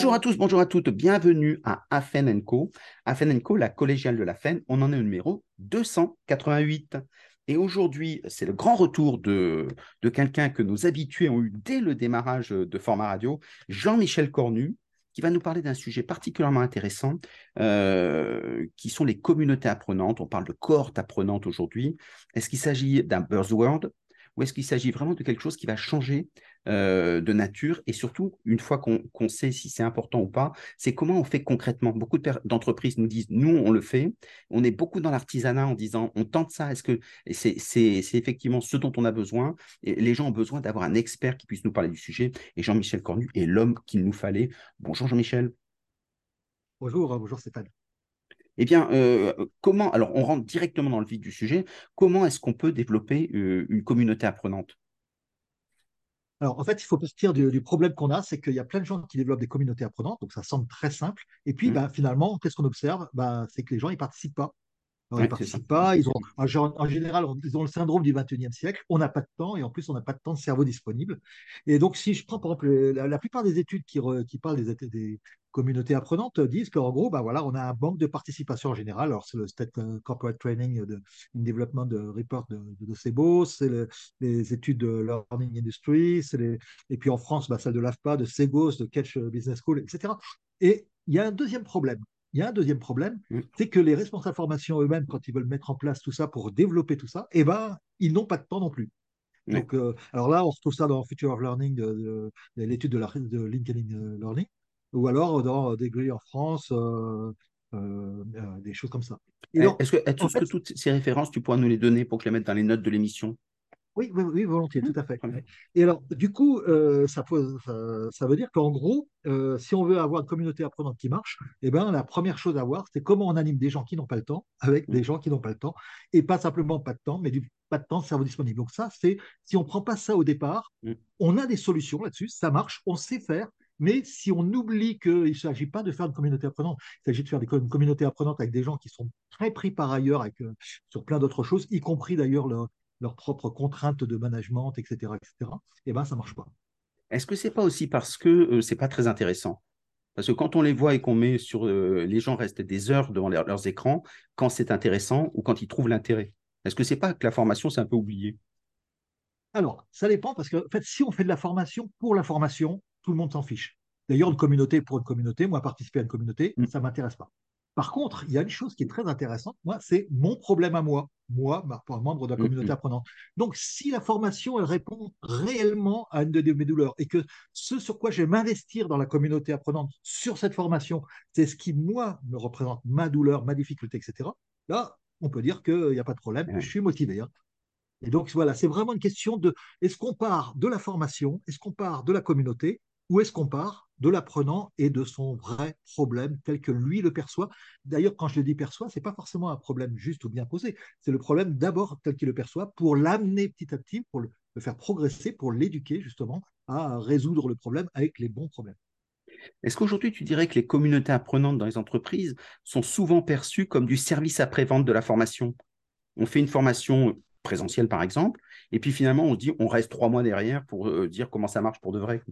Bonjour à tous, bonjour à toutes, bienvenue à Afen Co. Afen Co, la collégiale de la FEN, on en est au numéro 288. Et aujourd'hui, c'est le grand retour de, de quelqu'un que nos habitués ont eu dès le démarrage de Format Radio, Jean-Michel Cornu, qui va nous parler d'un sujet particulièrement intéressant, euh, qui sont les communautés apprenantes. On parle de cohortes apprenantes aujourd'hui. Est-ce qu'il s'agit d'un buzzword ou est-ce qu'il s'agit vraiment de quelque chose qui va changer euh, de nature et surtout, une fois qu'on sait si c'est important ou pas, c'est comment on fait concrètement. Beaucoup d'entreprises nous disent, nous, on le fait. On est beaucoup dans l'artisanat en disant, on tente ça. Est-ce que c'est effectivement ce dont on a besoin et Les gens ont besoin d'avoir un expert qui puisse nous parler du sujet. Et Jean-Michel Cornu est l'homme qu'il nous fallait. Bonjour Jean-Michel. Bonjour, bonjour Stéphane. Eh bien, euh, comment, alors on rentre directement dans le vif du sujet, comment est-ce qu'on peut développer euh, une communauté apprenante? Alors, en fait, il faut partir du, du problème qu'on a, c'est qu'il y a plein de gens qui développent des communautés apprenantes, donc ça semble très simple. Et puis, mmh. bah, finalement, qu'est-ce qu'on observe? Bah, C'est que les gens, ils participent pas. Ils ne participent pas. Ils ont, en, général, ils ont le syndrome du 21e siècle. On n'a pas de temps et en plus, on n'a pas de temps de cerveau disponible. Et donc, si je prends par exemple la, plupart des études qui, qui parlent des, des, communautés apprenantes disent qu'en gros, bah voilà, on a un manque de participation en général. Alors, c'est le State Corporate Training de Development de Report de, de, CEBO, c'est les études de Learning Industry, les, et puis en France, bah, celle de l'AFPA, de Segos, de Catch Business School, etc. Et il y a un deuxième problème. Il y a un deuxième problème, c'est que les responsables formation eux-mêmes, quand ils veulent mettre en place tout ça pour développer tout ça, eh ben, ils n'ont pas de temps non plus. Donc, euh, alors là, on retrouve ça dans Future of Learning, de, l'étude de, de LinkedIn Learning ou alors dans Degree en France, euh, euh, euh, des choses comme ça. Eh, est-ce que, toutes ces références, tu pourras nous les donner pour que les mettre dans les notes de l'émission? Oui, oui, volontiers, tout à fait. Et alors, du coup, ça, ça, veut dire qu'en gros, si on veut avoir une communauté apprenante qui marche, eh ben, la première chose à voir, c'est comment on anime des gens qui n'ont pas le temps avec des gens qui n'ont pas le temps, et pas simplement pas de temps, mais du pas de temps, cerveau disponible. Donc ça, c'est si on ne prend pas ça au départ, mm. on a des solutions là-dessus, ça marche, on sait faire, mais si on oublie qu'il ne s'agit pas de faire une communauté apprenante, il s'agit de faire des, une communauté apprenante avec des gens qui sont très pris par ailleurs avec, euh, sur plein d'autres choses, y compris d'ailleurs leurs propres contraintes de management, etc., etc., eh ben, ça ne marche pas. Est-ce que ce n'est pas aussi parce que euh, ce n'est pas très intéressant? Parce que quand on les voit et qu'on met sur. Euh, les gens restent des heures devant leurs écrans quand c'est intéressant ou quand ils trouvent l'intérêt? Est-ce que ce n'est pas que la formation, c'est un peu oublié? Alors, ça dépend parce que en fait, si on fait de la formation pour la formation, tout le monde s'en fiche. D'ailleurs, une communauté pour une communauté, moi, participer à une communauté, mm. ça ne m'intéresse pas. Par contre, il y a une chose qui est très intéressante, moi, c'est mon problème à moi, moi, membre de la mm, communauté mm. apprenante. Donc, si la formation, elle répond réellement à une de mes douleurs et que ce sur quoi je vais m'investir dans la communauté apprenante, sur cette formation, c'est ce qui, moi, me représente ma douleur, ma difficulté, etc., là, on peut dire qu'il n'y a pas de problème, je suis motivé. Hein. Et donc, voilà, c'est vraiment une question de est-ce qu'on part de la formation, est-ce qu'on part de la communauté, ou est-ce qu'on part de l'apprenant et de son vrai problème tel que lui le perçoit D'ailleurs, quand je le dis perçoit, ce n'est pas forcément un problème juste ou bien posé, c'est le problème d'abord tel qu'il le perçoit pour l'amener petit à petit, pour le, faire progresser, pour l'éduquer justement à résoudre le problème avec les bons problèmes. Est-ce qu'aujourd'hui, tu dirais que les communautés apprenantes dans les entreprises sont souvent perçues comme du service après-vente de la formation? On fait une formation présentiel par exemple, et puis finalement on se dit on reste trois mois derrière pour euh, dire comment ça marche pour de vrai.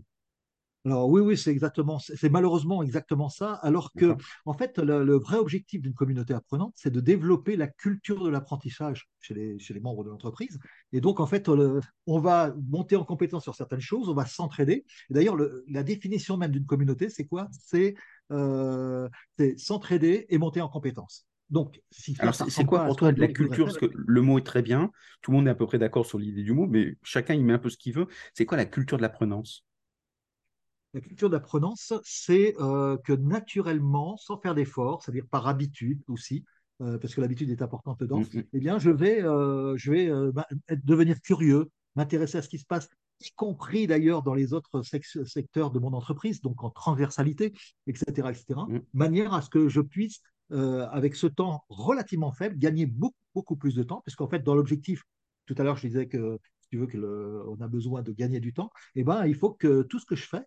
Alors oui, oui, c'est exactement, c'est malheureusement exactement ça. Alors que, en fait, le, vrai objectif d'une communauté apprenante, c'est de développer la culture de l'apprentissage chez les, chez les membres de l'entreprise. Et donc, en fait, on va monter en compétence sur certaines choses, on va s'entraider. D'ailleurs, la définition même d'une communauté, c'est quoi? Euh, C'est s'entraider et monter en compétence. Donc, Alors, c'est quoi pour toi de la culture? Parce que le mot est très bien, tout le monde est à peu près d'accord sur l'idée du mot, mais chacun y met un peu ce qu'il veut. C'est quoi la culture de l'apprenance? La culture d'apprenance, c'est euh, que naturellement, sans faire d'effort, c'est-à-dire par habitude aussi, euh, parce que l'habitude est importante dedans, mm, mm. eh bien, je vais, euh, je vais devenir curieux, m'intéresser à ce qui se passe, y compris d'ailleurs dans les autres secteurs de mon entreprise, donc en transversalité, etc., etc., mm. manière à ce que je puisse avec ce temps relativement faible, gagner beaucoup, beaucoup plus de temps, puisqu'en fait, dans l'objectif, tout à l'heure, je disais que tu veux que on a besoin de gagner du temps, eh ben, il faut que tout ce que je fais,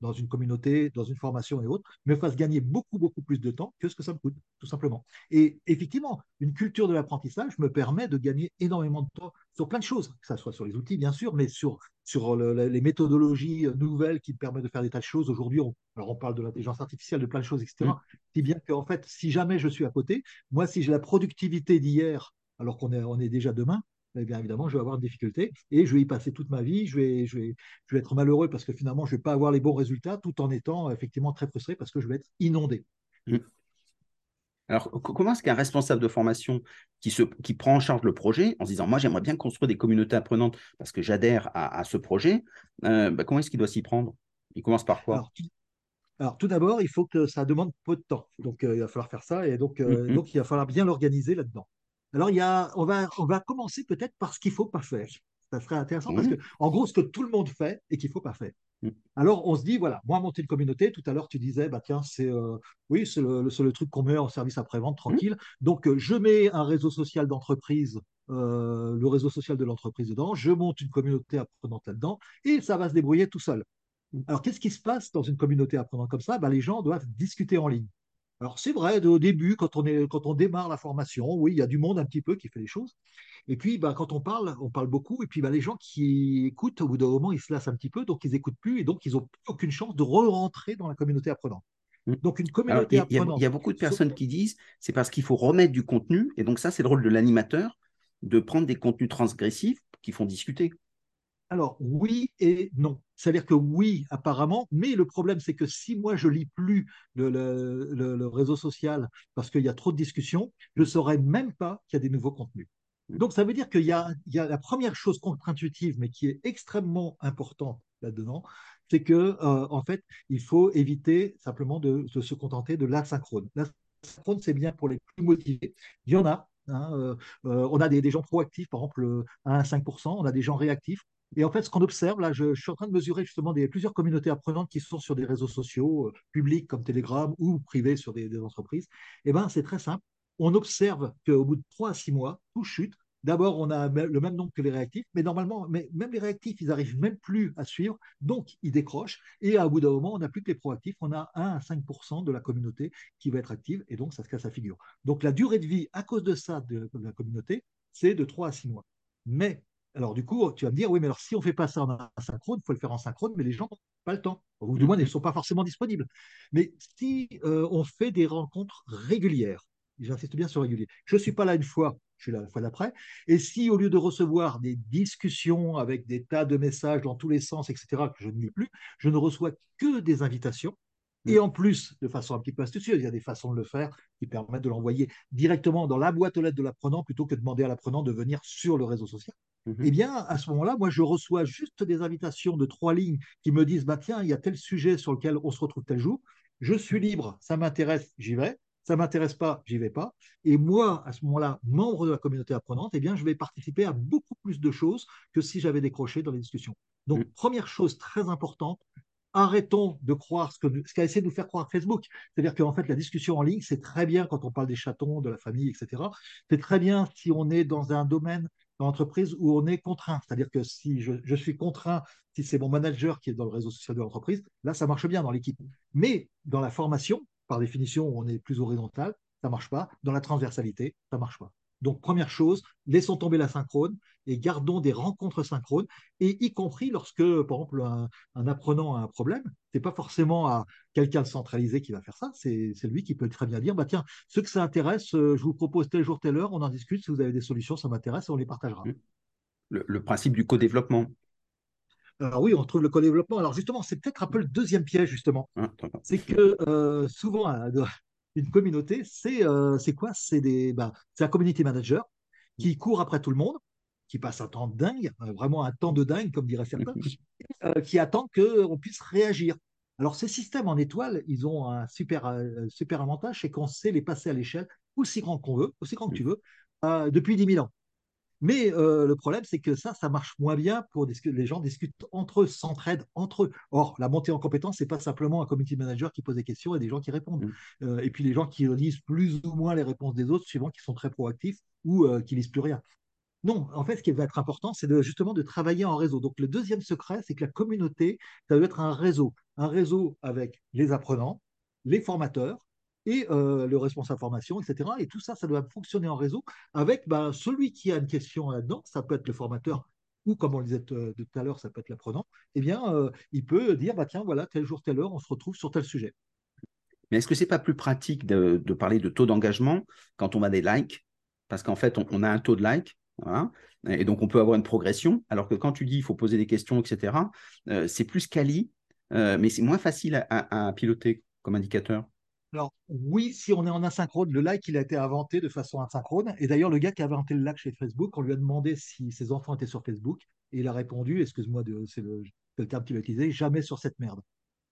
dans une communauté, dans une formation et autres, me fasse gagner beaucoup, beaucoup plus de temps que ce que ça me coûte, tout simplement. Et effectivement, une culture de l'apprentissage me permet de gagner énormément de temps sur plein de choses, que ce soit sur les outils, bien sûr, mais sur, sur les méthodologies nouvelles qui me permettent de faire des tas de choses. Aujourd'hui, on, alors on parle de l'intelligence artificielle, de plein de choses, etc. Mmh. Si bien qu'en fait, si jamais je suis à côté, moi, si j'ai la productivité d'hier, alors qu'on est, on est déjà demain, eh bien évidemment, je vais avoir une difficulté et je vais y passer toute ma vie. Je vais, je vais, je vais être malheureux parce que finalement, je ne vais pas avoir les bons résultats tout en étant effectivement très frustré parce que je vais être inondé. Mmh. Alors, comment est-ce qu'un responsable de formation qui, se, qui prend en charge le projet en se disant Moi, j'aimerais bien construire des communautés apprenantes parce que j'adhère à, ce projet, euh, bah, comment est-ce qu'il doit s'y prendre? Il commence par quoi? Alors, tout d'abord, il faut que ça demande peu de temps. Donc, euh, il va falloir faire ça et donc, euh, mmh donc il va falloir bien l'organiser là-dedans. Alors, il y a, on, va, on va commencer peut-être par ce qu'il ne faut pas faire. Ça serait intéressant parce que, en gros, ce que tout le monde fait et qu'il ne faut pas faire. Mm. Alors, on se dit, voilà, moi, monter une communauté, tout à l'heure, tu disais, bah tiens, c'est euh, oui, c'est le, le, truc qu'on met en service après-vente, tranquille. Mm. Donc, euh, je mets un réseau social d'entreprise, euh, le réseau social de l'entreprise dedans, je monte une communauté apprenante là-dedans, et ça va se débrouiller tout seul. Mm. Alors, qu'est-ce qui se passe dans une communauté apprenante comme ça? Bah, Les gens doivent discuter en ligne. Alors c'est vrai, au début, quand on, est, quand on démarre la formation, oui, il y a du monde un petit peu qui fait les choses. Et puis, bah, quand on parle, on parle beaucoup. Et puis, bah, les gens qui écoutent, au bout d'un moment, ils se lassent un petit peu, donc ils n'écoutent plus. Et donc, ils n'ont aucune chance de re-rentrer dans la communauté apprenante. Mmh. Donc, une communauté apprenante. Il y, a beaucoup de personnes qui disent c'est parce qu'il faut remettre du contenu. Et donc, ça, c'est le rôle de l'animateur de prendre des contenus transgressifs qui font discuter. Alors, oui et non. C'est-à-dire que oui, apparemment, mais le problème, c'est que si moi, je lis plus le, réseau social parce qu'il y a trop de discussions, je ne saurais même pas qu'il y a des nouveaux contenus. Mm. Donc, ça veut dire qu'il y, a, la première chose contre-intuitive, mais qui est extrêmement importante là-dedans, c'est que euh, en fait, il faut éviter simplement de, se contenter de l'asynchrone. L'asynchrone, c'est bien pour les plus motivés. Il y en a. Hein, euh, euh, on a des, des, gens proactifs, par exemple, à 5%, on a des gens réactifs. Et en fait, ce qu'on observe, là, je, suis en train de mesurer justement des, plusieurs communautés apprenantes qui sont sur des réseaux sociaux euh, publics comme Telegram ou privés sur des, entreprises. Eh ben, c'est très simple. On observe qu'au bout de 3 à 6 mois, tout chute. D'abord, on a le même nombre que les réactifs, mais normalement, mais même les réactifs, ils n'arrivent même plus à suivre, donc ils décrochent. Et à bout d'un moment, on n'a plus que les proactifs, on a 1 à 5% de la communauté qui va être active, et donc ça se casse la figure. Donc la durée de vie à cause de ça de, de la communauté, c'est de 3 à 6 mois. Mais alors, du coup, tu vas me dire, oui, mais alors si on ne fait pas ça en asynchrone, il faut le faire en synchrone, mais les gens n'ont pas le temps, ou du moins, ils ne sont pas forcément disponibles. Mais si euh, on fait des rencontres régulières, j'insiste bien sur régulier, je ne suis pas là une fois, je suis là la fois d'après, et si au lieu de recevoir des discussions avec des tas de messages dans tous les sens, etc., que je ne lis plus, je ne reçois que des invitations, et en plus, de façon un petit peu astucieuse, il y a des façons de le faire qui permettent de l'envoyer directement dans la boîte aux lettres de l'apprenant plutôt que de demander à l'apprenant de venir sur le réseau social. Eh bien, à ce moment-là, moi, je reçois juste des invitations de trois lignes qui me disent bah, tiens, il y a tel sujet sur lequel on se retrouve tel jour. Je suis libre, ça m'intéresse, j'y vais. Ça ne m'intéresse pas, j'y vais pas. Et moi, à ce moment-là, membre de la communauté apprenante, eh bien, je vais participer à beaucoup plus de choses que si j'avais décroché dans les discussions. Donc, mhm. première chose très importante, arrêtons de croire ce qu'a ce essayé de nous faire croire Facebook. C'est-à-dire qu'en fait, la discussion en ligne, c'est très bien quand on parle des chatons, de la famille, etc. C'est très bien si on est dans un domaine dans l'entreprise où on est contraint. C'est-à-dire que si je, suis contraint, si c'est mon manager qui est dans le réseau social de l'entreprise, là, ça marche bien dans l'équipe. Mais dans la formation, par définition, on est plus horizontal, ça marche pas. Dans la transversalité, ça marche pas. Donc, première chose, laissons tomber la synchrone et gardons des rencontres synchrones, et y compris lorsque, par exemple, un, apprenant a un problème, ce n'est pas forcément à quelqu'un de centralisé qui va faire ça, c'est lui qui peut très bien dire, bah, tiens, ceux que ça intéresse, euh, je vous propose tel jour, telle heure, on en discute, si vous avez des solutions, ça m'intéresse, et on les partagera. Le, principe du co-développement. Alors oui, on trouve le co-développement. Alors justement, c'est peut-être un peu le deuxième piège, justement. Ah, c'est que euh, souvent, une communauté, c'est euh, quoi? C'est bah, un community manager qui court après tout le monde, qui passe un temps dingue, euh, vraiment un temps de dingue, comme diraient certains, euh, qui attend qu'on puisse réagir. Alors, ces systèmes en étoile, ils ont un super, super avantage, c'est qu'on sait les passer à l'échelle aussi grand qu'on veut, aussi grand que tu veux, depuis 10 000 ans. Mais euh, le problème, c'est que ça, ça marche moins bien pour que les gens discutent entre eux, s'entraident entre eux. Or, la montée en compétence, c'est pas simplement un community manager qui pose des questions et des gens qui répondent. Mm. Euh, et puis les gens qui lisent plus ou moins les réponses des autres, suivant qui sont très proactifs ou euh, qui lisent plus rien. Non, en fait, ce qui va être important, c'est justement de travailler en réseau. Donc, le deuxième secret, c'est que la communauté, ça doit être un réseau. un réseau avec les apprenants, les formateurs et euh, le responsable formation, etc. Et tout ça, ça doit fonctionner en réseau avec bah, celui qui a une question là-dedans, ça peut être le formateur ou comme on le disait tout à l'heure, ça peut être l'apprenant, eh bien, euh, il peut dire, bah, tiens, voilà, tel jour, telle heure, on se retrouve sur tel sujet. Mais est-ce que ce n'est pas plus pratique de, parler de taux d'engagement quand on a des likes? Parce qu'en fait, on, a un taux de likes, et donc on peut avoir une progression, alors que quand tu dis il faut poser des questions, etc., euh, c'est plus quali, euh, mais c'est moins facile à, piloter comme indicateur. Alors oui, si on est en asynchrone, le like il a été inventé de façon asynchrone. Et d'ailleurs, le gars qui a inventé le like chez Facebook, on lui a demandé si ses enfants étaient sur Facebook, et il a répondu, excuse-moi, c'est le, le, terme qu'il a utilisé, jamais sur cette merde.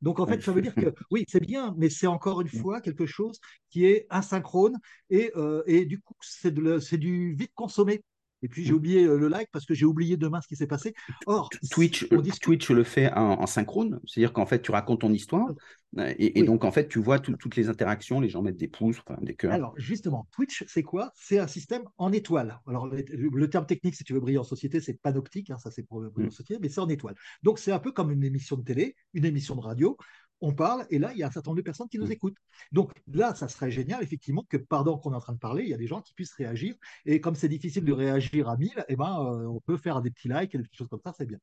Donc en fait, ça veut dire que oui, c'est bien, mais c'est encore une mm. fois quelque chose qui est asynchrone et, euh, et du coup, c'est du vite consommé. Et puis j'ai oublié euh, le like parce que j'ai oublié demain ce qui s'est passé. Or, Twitch, euh, Twitch le fait en, synchrone, c'est-à-dire qu'en fait tu racontes ton histoire euh, et, donc en fait tu vois toutes les interactions, les gens mettent des pouces, des cœurs. Alors justement, Twitch c'est quoi? C'est un système en étoile. Alors le, terme technique, si tu veux briller en société, c'est panoptique, hein, ça c'est pour briller en mm. société, mais c'est en étoile. Donc c'est un peu comme une émission de télé, une émission de radio on parle, et là, il y a un certain nombre de personnes qui nous mm. écoutent. Donc là, ça serait génial, effectivement, que pendant qu'on est en train de parler, il y a des gens qui puissent réagir. Et comme c'est difficile de réagir à 1000, eh ben, euh, on peut faire des petits likes et des choses comme ça, c'est bien.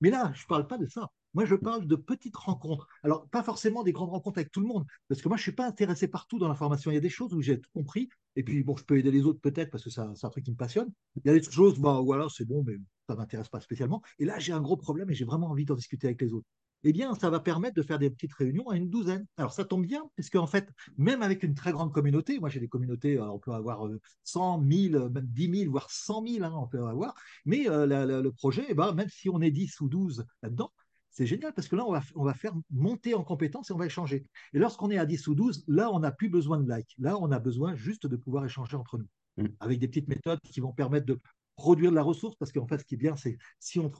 Mais là, je ne parle pas de ça. Moi, je parle de petites rencontres. Alors, pas forcément des grandes rencontres avec tout le monde, parce que moi, je ne suis pas intéressé partout dans l'information. Il y a des choses où j'ai tout compris, et puis, bon, je peux aider les autres peut-être, parce que c'est un, truc qui me passionne. Il y a des choses, bah, voilà, c'est bon, mais ça ne m'intéresse pas spécialement. Et là, j'ai un gros problème et j'ai vraiment envie d'en discuter avec les autres eh bien, ça va permettre de faire des petites réunions à une douzaine. Alors, ça tombe bien, parce qu'en fait, même avec une très grande communauté, moi j'ai des communautés, euh, on peut avoir 100, 1000, euh, même 10 000, voire 100 000, hein, on peut avoir, mais euh, le projet, eh ben, même si on est 10 ou 12 là-dedans, c'est génial parce que là, on va, on va faire monter en compétences et on va échanger. Et lorsqu'on est à 10 ou 12, là, on n'a plus besoin de likes. Là, on a besoin juste de pouvoir échanger entre nous mmh. avec des petites méthodes qui vont permettre de produire de la ressource, parce qu'en fait, ce qui est bien, c'est si on,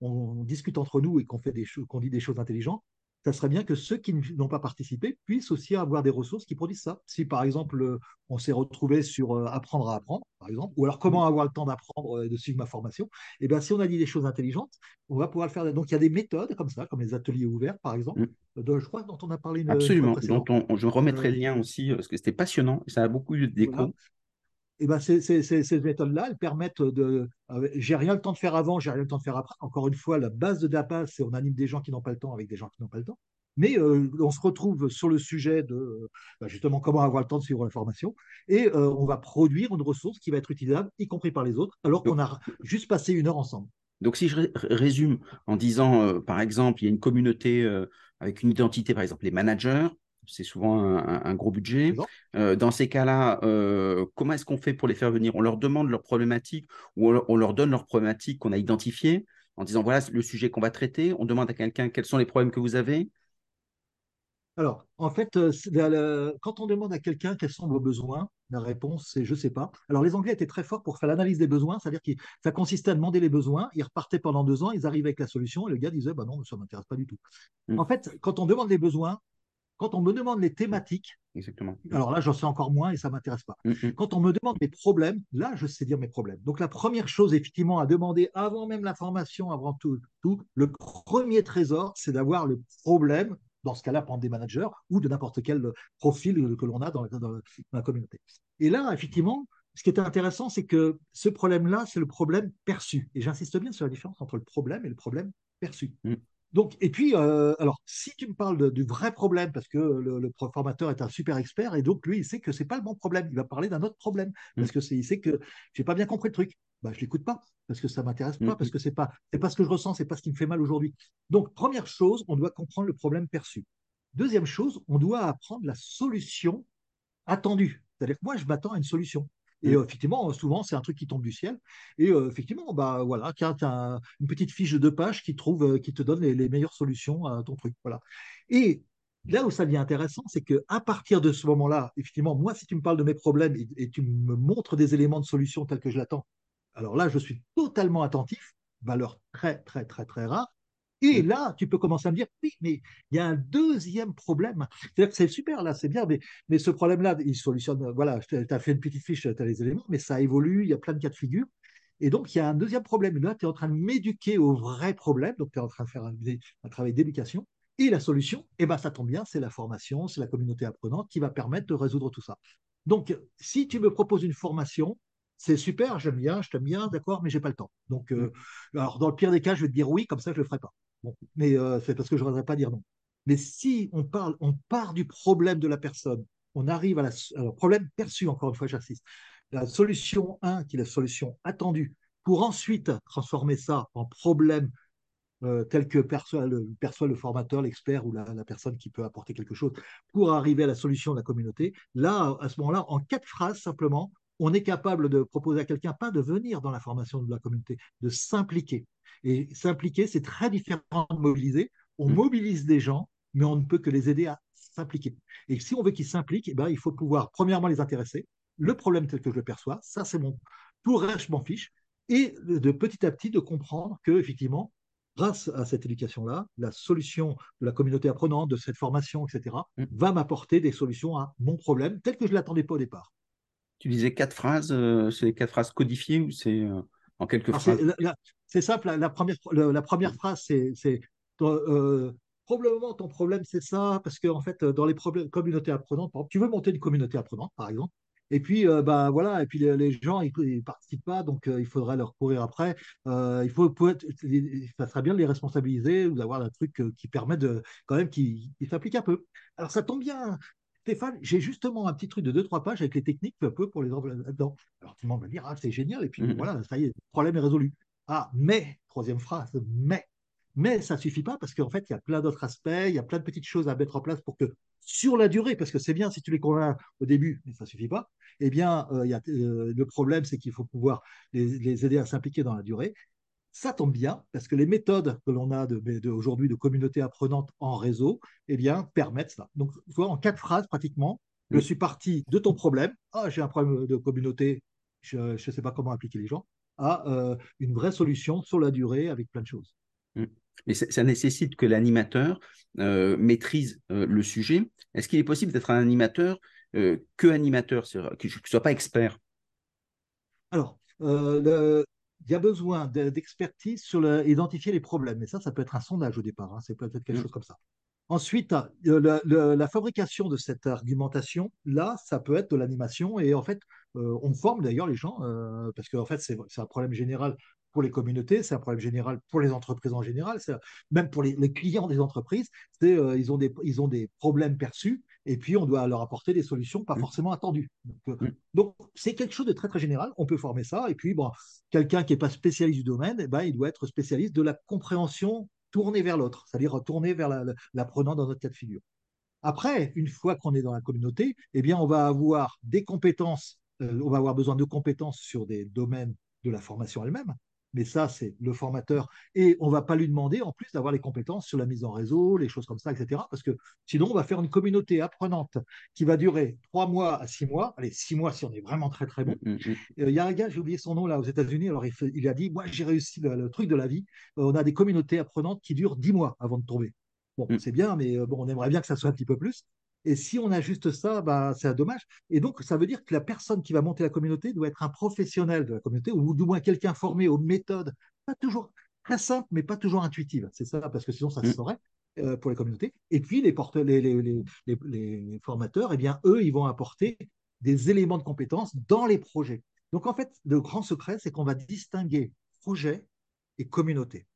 on, discute entre nous et qu'on fait des choses, qu'on dit des choses intelligentes, ça serait bien que ceux qui n'ont pas participé puissent aussi avoir des ressources qui produisent ça. Si par exemple, euh, on s'est retrouvé sur euh, apprendre à apprendre, par exemple, ou alors comment avoir le temps d'apprendre et euh, de suivre ma formation, et eh bien si on a dit des choses intelligentes, on va pouvoir le faire. Donc il y a des méthodes comme ça, comme les ateliers ouverts, par exemple, mm. je crois dont on a parlé une Absolument, dont on, je remettrai le lien aussi, parce que c'était passionnant, ça a beaucoup eu d'écho et ben ces, ces, méthodes-là, elles permettent de. Euh, j'ai rien le temps de faire avant, j'ai rien le temps de faire après. Encore une fois, la base de DAPA, c'est on anime des gens qui n'ont pas le temps avec des gens qui n'ont pas le temps. Mais euh, on se retrouve sur le sujet de bah, justement comment avoir le temps de suivre la formation et euh, on va produire une ressource qui va être utilisable, y compris par les autres, alors qu'on a juste passé une heure ensemble. Donc, si je résume en disant, par exemple, il y a une communauté avec une identité, par exemple, les managers, c'est souvent un, gros budget. Euh, dans ces cas-là, euh, comment est-ce qu'on fait pour les faire venir? On leur demande leurs problématiques ou on leur, donne leurs problématiques qu'on a identifiées en disant voilà le sujet qu'on va traiter. On demande à quelqu'un quels sont les problèmes que vous avez. Alors, en fait, euh, quand on demande à quelqu'un quels sont vos besoins, la réponse c'est je ne sais pas. Alors, les Anglais étaient très forts pour faire l'analyse des besoins, c'est-à-dire que ça consistait à demander les besoins, ils repartaient pendant deux ans, ils arrivaient avec la solution et le gars disait bah non, ça ne m'intéresse pas du tout. Mmh. En fait, quand on demande les besoins, quand on me demande les thématiques, Exactement. alors là, j'en sais encore moins et ça ne m'intéresse pas. Mm, mm. Quand on me demande mes problèmes, là, je sais dire mes problèmes. Donc, la première chose, effectivement, à demander avant même la formation, avant tout, tout le premier trésor, c'est d'avoir le problème, dans ce cas-là, prendre des managers ou de n'importe quel profil que l'on a dans, la communauté. Et là, effectivement, ce qui est intéressant, c'est que ce problème-là, c'est le problème perçu. Et j'insiste bien sur la différence entre le problème et le problème perçu. Donc, et puis, euh, alors, si tu me parles du vrai problème, parce que le, formateur est un super expert, et donc lui, il sait que c'est pas le bon problème, il va parler d'un autre problème, mmh. parce que il sait que j'ai pas bien compris le truc. Bah, je l'écoute pas, parce que ça m'intéresse pas, mmh. parce que c'est pas, c'est pas ce que je ressens, c'est pas ce qui me fait mal aujourd'hui. Donc, première chose, on doit comprendre le problème perçu. Deuxième chose, on doit apprendre la solution attendue. C'est-à-dire que moi, je m'attends à une solution. Et euh, effectivement, souvent, c'est un truc qui tombe du ciel. Et euh, effectivement, bah voilà, tu as une petite fiche de deux pages qui, trouve, euh, qui te donne les, meilleures solutions à ton truc. Voilà. Et là où ça devient intéressant, c'est qu'à partir de ce moment-là, effectivement, moi, si tu me parles de mes problèmes et, tu me montres des éléments de solution tels que je l'attends, alors là, je suis totalement attentif, valeur très, très, très, très rare. Et mm. là, tu peux commencer à me dire, oui, mais il y a un deuxième problème. C'est-à-dire que c'est super, là, c'est bien, mais, mais ce problème-là, il solutionne, voilà, tu as fait une petite fiche, tu as les éléments, mais ça évolue, il y a plein de cas de figure. Et donc, il y a un deuxième problème. Là, tu es en train de m'éduquer au vrai problème, donc tu es en train de faire un, travail d'éducation. Et la solution, eh ben, ça tombe bien, c'est la formation, c'est la communauté apprenante qui va permettre de résoudre tout ça. Donc, si tu me proposes une formation, c'est super, j'aime bien, je t'aime bien, d'accord, mais j'ai pas le temps. Donc, euh, mm. alors dans le pire des cas, je vais te dire oui, comme ça je le ferai pas. Bon, mais euh, c'est parce que je ne voudrais pas dire non. Mais si on parle, on part du problème de la personne, on arrive à la problème perçu, encore une fois, j'insiste. La solution 1, qui est la solution attendue, pour ensuite transformer ça en problème euh, tel que perçoit le formateur, l'expert ou la, personne qui peut apporter quelque chose pour arriver à la solution de la communauté. Là, à ce moment-là, en quatre phrases simplement, on est capable de proposer à quelqu'un pas de venir dans la formation de la communauté, de s'impliquer. Et s'impliquer, c'est très différent de mobiliser. On mmh. mobilise des gens, mais on ne peut que les aider à s'impliquer. Et si on veut qu'ils s'impliquent, eh ben, il faut pouvoir premièrement les intéresser. Le problème tel que je le perçois, ça c'est mon. Tout reste, je m'en fiche. Et de petit à petit de comprendre que effectivement, grâce à cette éducation-là, la solution de la communauté apprenante, de cette formation, etc., mmh. va m'apporter des solutions à mon problème tel que je ne l'attendais pas au départ. Tu disais quatre phrases, euh, c'est quatre phrases codifiées ou c'est euh, en quelques phrases? C'est simple, la, première, la, première phrase, c'est euh, probablement ton problème, c'est ça, parce qu'en en fait, dans les communautés apprenantes, tu veux monter une communauté apprenante, par exemple, et puis, bah, voilà, et puis les, gens, ils ne participent pas, donc il faudrait leur courir après. il faut, ça serait bien de les responsabiliser ou d'avoir un truc qui permet de, quand même, qui, s'applique un peu. Alors, ça tombe bien, Stéphane, j'ai justement un petit truc de 2-3 pages avec les techniques un peu pour les là-dedans. Alors tout le monde va dire, ah, c'est génial, et puis mmh voilà, ça y est, le problème est résolu. Ah, mais, troisième phrase, mais, mais ça ne suffit pas parce qu'en fait, il y a plein d'autres aspects, il y a plein de petites choses à mettre en place pour que sur la durée, parce que c'est bien si tu les convaincs au début, mais ça ne suffit pas, eh bien, euh, euh, le problème, c'est qu'il faut pouvoir les, aider à s'impliquer dans la durée. Ça tombe bien, parce que les méthodes que l'on a de, aujourd'hui de communauté apprenante en réseau, eh bien, permettent ça. Donc, tu vois, en quatre phrases, pratiquement, je suis parti de ton problème, ah, j'ai un problème de communauté, je ne sais pas comment appliquer les gens, à euh, une vraie solution sur la durée avec plein de choses. Mmh. Mais ça, nécessite que l'animateur euh, maîtrise euh, le sujet. Est-ce qu'il est possible d'être un animateur que animateur, que je ne sois pas expert? Alors, il y a besoin d'expertise sur identifier les problèmes. Et ça, ça peut être un sondage au départ. Hein. c'est peut-être quelque mmh. chose comme ça. Ensuite, la, fabrication de cette argumentation, là, ça peut être de l'animation. Et en fait, on forme d'ailleurs les gens, parce qu'en fait, c'est un problème général pour les communautés, c'est un problème général pour les entreprises en général, même pour les, clients des entreprises, euh, ils, ont des, ils ont des problèmes perçus et puis on doit leur apporter des solutions pas mmh. forcément attendues. Donc, mmh. c'est quelque chose de très très général, on peut former ça, et puis bon, quelqu'un qui n'est pas spécialiste du domaine, eh ben, il doit être spécialiste de la compréhension tournée vers l'autre, c'est-à-dire tournée vers l'apprenant dans notre cas de figure. Après, une fois qu'on est dans la communauté, eh bien, on va avoir des compétences, euh, on va avoir besoin de compétences sur des domaines de la formation elle-même, mais ça, c'est le formateur. Et on ne va pas lui demander en plus d'avoir les compétences sur la mise en réseau, les choses comme ça, etc. Parce que sinon, on va faire une communauté apprenante qui va durer trois mois à six mois. Allez, six mois si on est vraiment très, très bon. Mm, mm, mm. Euh, il y a un gars, j'ai oublié son nom là aux États-Unis. Alors, il, a dit Moi, j'ai réussi le, truc de la vie. Euh, on a des communautés apprenantes qui durent dix mois avant de tomber. Bon, c'est bien, mais euh, bon, on aimerait bien que ça soit un petit peu plus. Et si on a juste ça, bah, c'est un dommage. Et donc, ça veut dire que la personne qui va monter la communauté doit être un professionnel de la communauté, ou du moins quelqu'un formé aux méthodes, pas toujours très simples, mais pas toujours intuitives. C'est ça, parce que sinon, ça se mm. saurait euh, pour les communautés. Et puis, les, porte les, les, les, formateurs, eh bien, eux, ils vont apporter des éléments de compétences dans les projets. Donc, en fait, le grand secret, c'est qu'on va distinguer projet et communauté.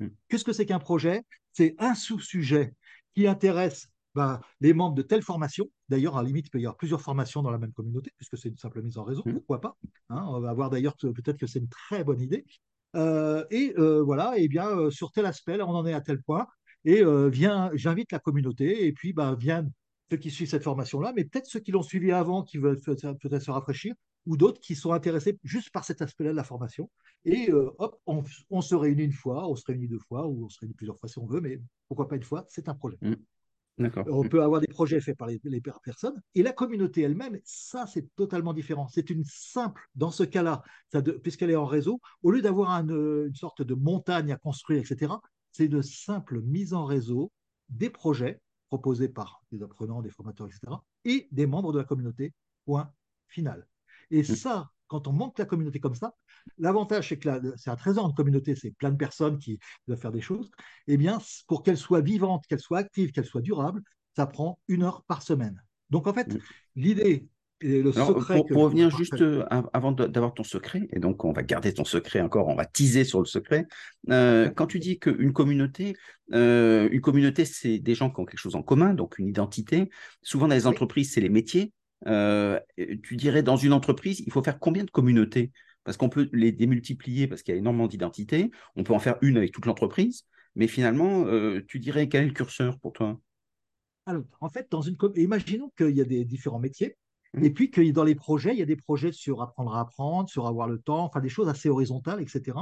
Mm. Qu'est-ce que c'est qu'un projet? C'est un sous-sujet qui intéresse bah, les membres de telle formation. D'ailleurs, à la limite, il peut y avoir plusieurs formations dans la même communauté, puisque c'est une simple mise en réseau, mmh. pourquoi pas. Hein, on va voir d'ailleurs peut-être que c'est une très bonne idée. Euh, et euh, voilà, et bien euh, sur tel aspect, là, on en est à tel point. Et j'invite la communauté, et puis bah, viennent ceux qui suivent cette formation-là, mais peut-être ceux qui l'ont suivi avant, qui veulent peut-être se rafraîchir, ou d'autres qui sont intéressés juste par cet aspect-là de la formation. Et hop, on, se réunit une fois, on se réunit deux fois, ou on se réunit plusieurs fois si on veut, mais pourquoi pas une fois, c'est un projet. Mmh. On peut avoir des projets faits par les, personnes. Et la communauté elle-même, ça, c'est totalement différent. C'est une simple, dans ce cas-là, puisqu'elle est en réseau, au lieu d'avoir une sorte de montagne à construire, etc., c'est de simple mise en réseau des projets proposés par des apprenants, des formateurs, etc., et des membres de la communauté. Point final. Et mmh. ça, quand on monte la communauté comme ça, l'avantage, c'est que c'est un trésor de communauté, c'est plein de personnes qui doivent faire des choses. Eh bien, pour qu'elle soit vivante, qu'elle soit active, qu'elle soit durable, ça prend une heure par semaine. Donc, en fait, l'idée et le secret. Pour, revenir juste euh, avant d'avoir ton secret, et donc on va garder ton secret encore, on va teaser sur le secret. Euh, quand tu dis qu'une communauté, euh, une communauté, c'est des gens qui ont quelque chose en commun, donc une identité. Souvent dans les entreprises, c'est les métiers. tu dirais dans une entreprise, il faut faire combien de communautés? Parce qu'on peut les démultiplier parce qu'il y a énormément d'identités. On peut en faire une avec toute l'entreprise. Mais finalement, tu dirais quel est le curseur pour toi? Alors, en fait, dans une imaginons qu'il y a des différents métiers, mmh. et puis que dans les projets, il y a des projets sur apprendre à apprendre, sur avoir le temps, enfin des choses assez horizontales, etc.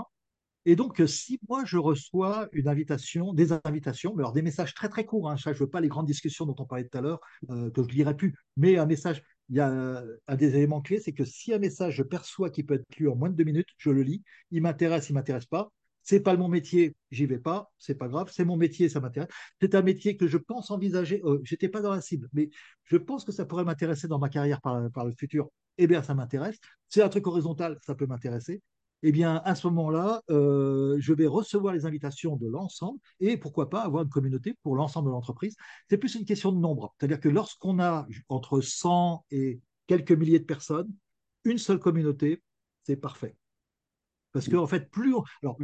Et donc, si moi je reçois une invitation, des invitations, mais alors des messages très très courts, hein, je ne veux pas les grandes discussions dont on parlait tout à l'heure, euh, que je ne lirai plus, mais un message, il y a un des éléments clés, c'est que si un message je perçois qui peut être lu en moins de deux minutes, je le lis, il m'intéresse, il m'intéresse pas, c'est pas mon métier, j'y vais pas, c'est pas grave, c'est mon métier, ça m'intéresse. C'est un métier que je pense envisager, euh, j'étais pas dans la cible, mais je pense que ça pourrait m'intéresser dans ma carrière par, le futur. Eh bien, ça m'intéresse. C'est un truc horizontal, ça peut m'intéresser. Eh bien, à ce moment-là, euh, je vais recevoir les invitations de l'ensemble et pourquoi pas avoir une communauté pour l'ensemble de l'entreprise. C'est plus une question de nombre. C'est-à-dire que lorsqu'on a entre 100 et quelques milliers de personnes, une seule communauté, c'est parfait. Parce qu'en en fait, plus alors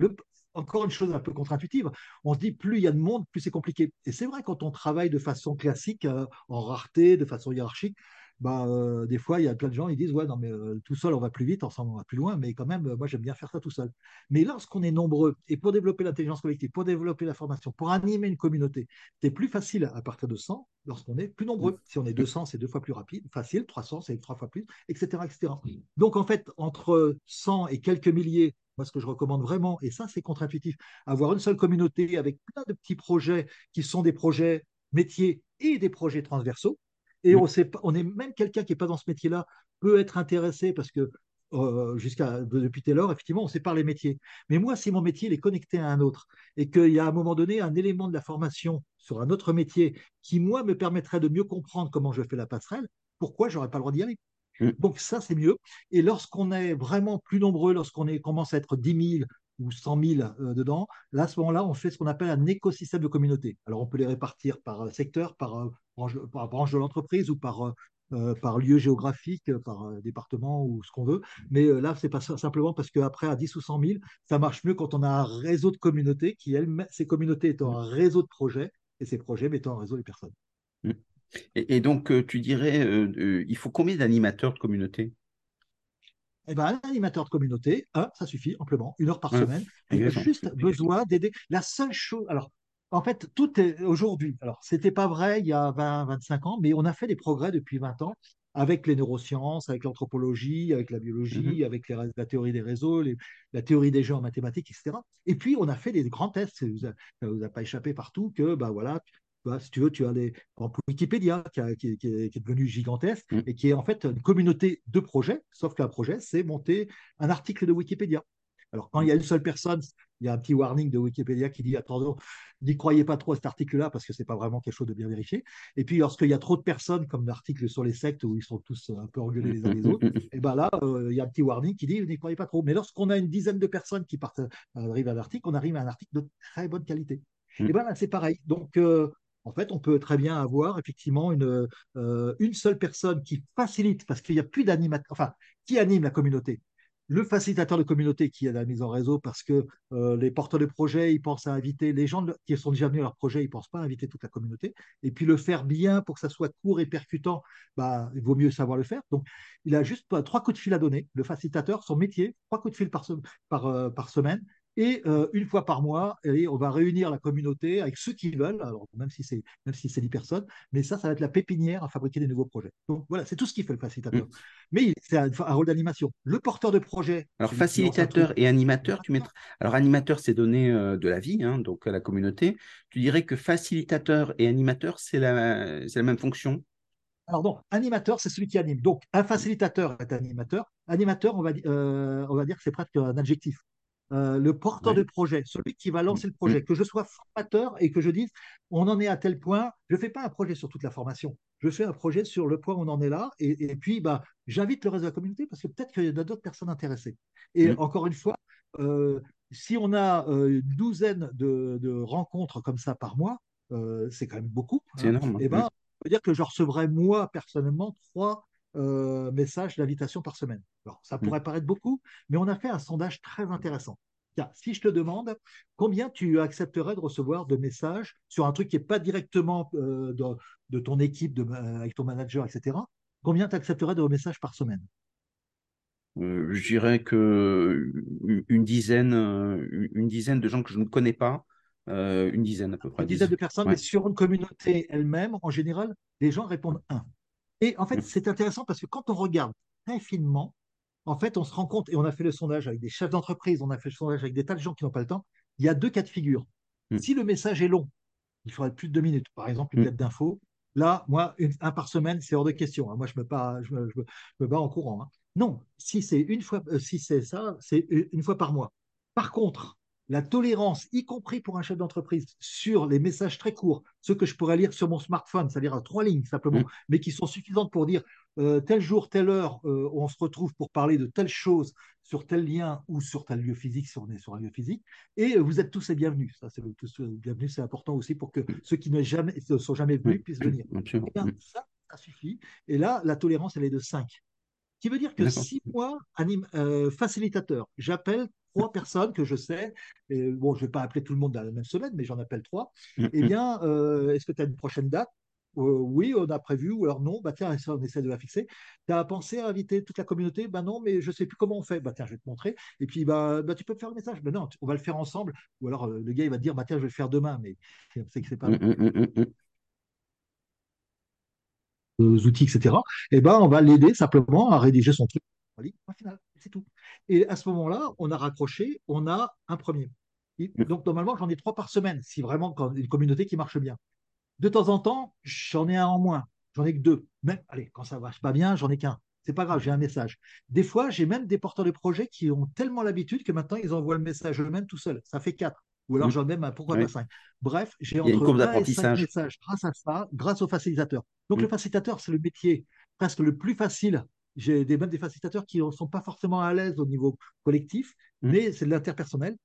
encore une chose un peu contre-intuitive, on se dit plus il y a de monde, plus c'est compliqué. Et c'est vrai quand on travaille de façon classique, euh, en rareté, de façon hiérarchique, bah, euh, des fois, il y a plein de gens qui disent Ouais, non, mais euh, tout seul, on va plus vite, ensemble, on va plus loin, mais quand même, moi, j'aime bien faire ça tout seul. Mais lorsqu'on est nombreux, et pour développer l'intelligence collective, pour développer la formation, pour animer une communauté, c'est plus facile à partir de 100 lorsqu'on est plus nombreux. Si on est 200, c'est deux fois plus rapide, facile, 300, c'est trois fois plus, etc., etc. Donc, en fait, entre 100 et quelques milliers, moi, ce que je recommande vraiment, et ça, c'est contre-intuitif, avoir une seule communauté avec plein de petits projets qui sont des projets métiers et des projets transversaux. Et on, sait, on est même quelqu'un qui n'est pas dans ce métier-là peut être intéressé parce que euh, jusqu'à depuis Taylor, effectivement, on sépare les métiers. Mais moi, si mon métier est connecté à un autre et qu'il y a à un moment donné un élément de la formation sur un autre métier qui, moi, me permettrait de mieux comprendre comment je fais la passerelle, pourquoi je n'aurais pas le droit d'y aller? Mm. Donc ça, c'est mieux. Et lorsqu'on est vraiment plus nombreux, lorsqu'on commence à être 10 000 ou 100 000 euh, dedans, là, à ce moment-là, on fait ce qu'on appelle un écosystème de communauté. Alors, on peut les répartir par euh, secteur, par, euh, branche, par branche de l'entreprise ou par, lieu géographique, par département ou ce qu'on veut. Mais là, c'est pas simplement parce qu'après, à 10 ou 100 000, ça marche mieux quand on a un réseau de communautés qui, elles, ces communautés étant un réseau de projets et ces projets mettant en réseau les personnes. Mm. Et, donc, tu dirais, il faut combien d'animateurs de communauté eh ben, un animateur de communauté, un, ça suffit amplement, une heure par semaine. Il a juste besoin d'aider. La seule chose, alors, en fait, tout est aujourd'hui. Alors, c'était pas vrai il y a 20, 25 ans, mais on a fait des progrès depuis 20 ans avec les neurosciences, avec l'anthropologie, avec la biologie, mmh avec la théorie des réseaux, la théorie des jeux en mathématiques, etc. Et puis, on a fait des grands tests. Ça ne vous, a pas échappé partout que, bah voilà, si tu veux, tu as les, Wikipédia qui, est, devenu gigantesque mm. et qui est en fait une communauté de projets, sauf qu'un projet, c'est monter un article de Wikipédia. Alors, quand il y a une seule personne, il y a un petit warning de Wikipédia qui dit attention, n'y croyez pas trop à cet article-là parce que ce n'est pas vraiment quelque chose de bien vérifié. Et puis, lorsqu'il y a trop de personnes, comme l'article sur les sectes où ils sont tous un peu engueulés les uns les autres, et ben là, euh, il y a un petit warning qui dit n'y croyez pas trop. Mais lorsqu'on a une dizaine de personnes qui partent, euh, arrivent à l'article, on arrive à un article de très bonne qualité. Mm. Et ben là, c'est pareil. Donc, euh, en fait, on peut très bien avoir effectivement une, euh, seule personne qui facilite, parce qu'il n'y a plus d'animateur, enfin, qui anime la communauté. Le facilitateur de communauté qui est la mise en réseau, parce que euh, les porteurs de projet, ils pensent à inviter les gens qui sont déjà venus à leur projet, ils ne pensent pas à inviter toute la communauté. Et puis le faire bien pour que ça soit court et percutant, bah, il vaut mieux savoir le faire. Donc, il a juste trois coups de fil à donner. Le facilitateur, son métier, trois coups de fil par, euh, par semaine et euh, une fois par mois, et on va réunir la communauté avec ceux qui veulent, alors même si c'est même si c'est 10 personnes, mais ça, ça va être la pépinière à fabriquer des nouveaux projets. Donc voilà, c'est tout ce qu'il fait le facilitateur. Mm. Mais c'est un, rôle d'animation. Le porteur de projet. Alors facilitateur et animateur, tu mettras. Alors animateur, c'est donner euh, de la vie, hein, donc à la communauté. Tu dirais que facilitateur et animateur, c'est la, la même fonction? Alors non, animateur, c'est celui qui anime. Donc un facilitateur est animateur. Animateur, on va, euh, on va dire que c'est presque un adjectif. Euh, le porteur de projet, celui qui va lancer le projet, mm. que je sois formateur et que je dise on en est à tel point, je ne fais pas un projet sur toute la formation. je fais un projet sur le point où on en est là, et, puis bah, j'invite le reste de la communauté parce que peut-être qu'il y a d'autres personnes intéressées. Et mmh. encore une fois, euh, si on a euh, une douzaine de, rencontres comme ça par mois, c'est quand même beaucoup. C'est hein. énorme. Et eh ben, ça veut dire que je recevrai moi personnellement trois messages d'invitation par semaine. Alors, ça mmh. pourrait paraître beaucoup, mais on a fait un sondage très intéressant. si je te demande combien tu accepterais de recevoir de messages sur un truc qui n'est pas directement de, ton équipe, de, avec ton manager, etc., combien tu accepterais de messages par semaine? Euh, je dirais que une dizaine, euh, une dizaine de gens que je ne connais pas, euh, une dizaine à peu près. Une dizaine de personnes, mais sur une communauté elle-même, en général, les gens répondent un. Et en fait, c'est intéressant parce que quand on regarde très finement, en fait, on se rend compte, et on a fait le sondage avec des chefs d'entreprise, on a fait le sondage avec des tas de gens qui n'ont pas le temps, il y a deux cas de figure. Mm. Si le message est long, il faudrait plus de deux minutes. Par exemple, une mm. lettre d'info, là, moi, un par semaine, c'est hors de question. Hein. Moi, je me, bats, je me, bats en courant. Hein. Non, si c'est une fois, euh, si c'est ça, c'est une fois par mois. Par contre, la tolérance, y compris pour un chef d'entreprise, sur les messages très courts, ceux que je pourrais lire sur mon smartphone, c'est-à-dire à trois lignes simplement, mmh. mais qui sont suffisantes pour dire euh, tel jour, telle heure, euh, on se retrouve pour parler de telle chose sur tel lien ou sur tel lieu physique, si on est sur un lieu physique, et vous êtes tous les bienvenus. Ça, c'est bienvenus, c'est important aussi pour que mmh. ceux qui ne jamais, sont jamais venus puissent venir. Eh ça, ça suffit. Et là, la tolérance, elle est de 5 qui veut dire que si moi, anime, euh, facilitateur, j'appelle trois personnes que je sais, et bon, je ne vais pas appeler tout le monde dans la même semaine, mais j'en appelle trois, mm, eh bien, euh, est-ce que tu as une prochaine date? Euh, oui, on a prévu, ou alors non, bah tiens, on essaie de la fixer. Tu as pensé à inviter toute la communauté? Bah non, mais je ne sais plus comment on fait. Bah tiens, je vais te montrer. Et puis, bah, bah tu peux me faire le message. Bah non, on va le faire ensemble. Ou alors le gars, il va te dire, bah tiens, je vais le faire demain, mais c'est que c'est pas. Mm, outils, etc., eh ben, on va l'aider simplement à rédiger son truc. C'est tout. Et à ce moment-là, on a raccroché, on a un premier. donc, normalement, j'en ai trois par semaine, si vraiment une communauté qui marche bien. De temps en temps, j'en ai un en moins. J'en ai que deux. Mais allez, quand ça ne marche pas bien, j'en ai qu'un. C'est pas grave, j'ai un message. Des fois, j'ai même des porteurs de projets qui ont tellement l'habitude que maintenant, ils envoient le message eux-mêmes tout seuls. Ça fait quatre. Ou alors, j'en ai même, pourquoi pas cinq? Bref, j'ai entre 1 et 5 messages grâce à ça, grâce au facilitateur. Donc, le facilitateur, c'est le métier presque le plus facile. J'ai des, même des facilitateurs qui ne sont pas forcément à l'aise au niveau collectif, mm. mais c'est de l'interpersonnel.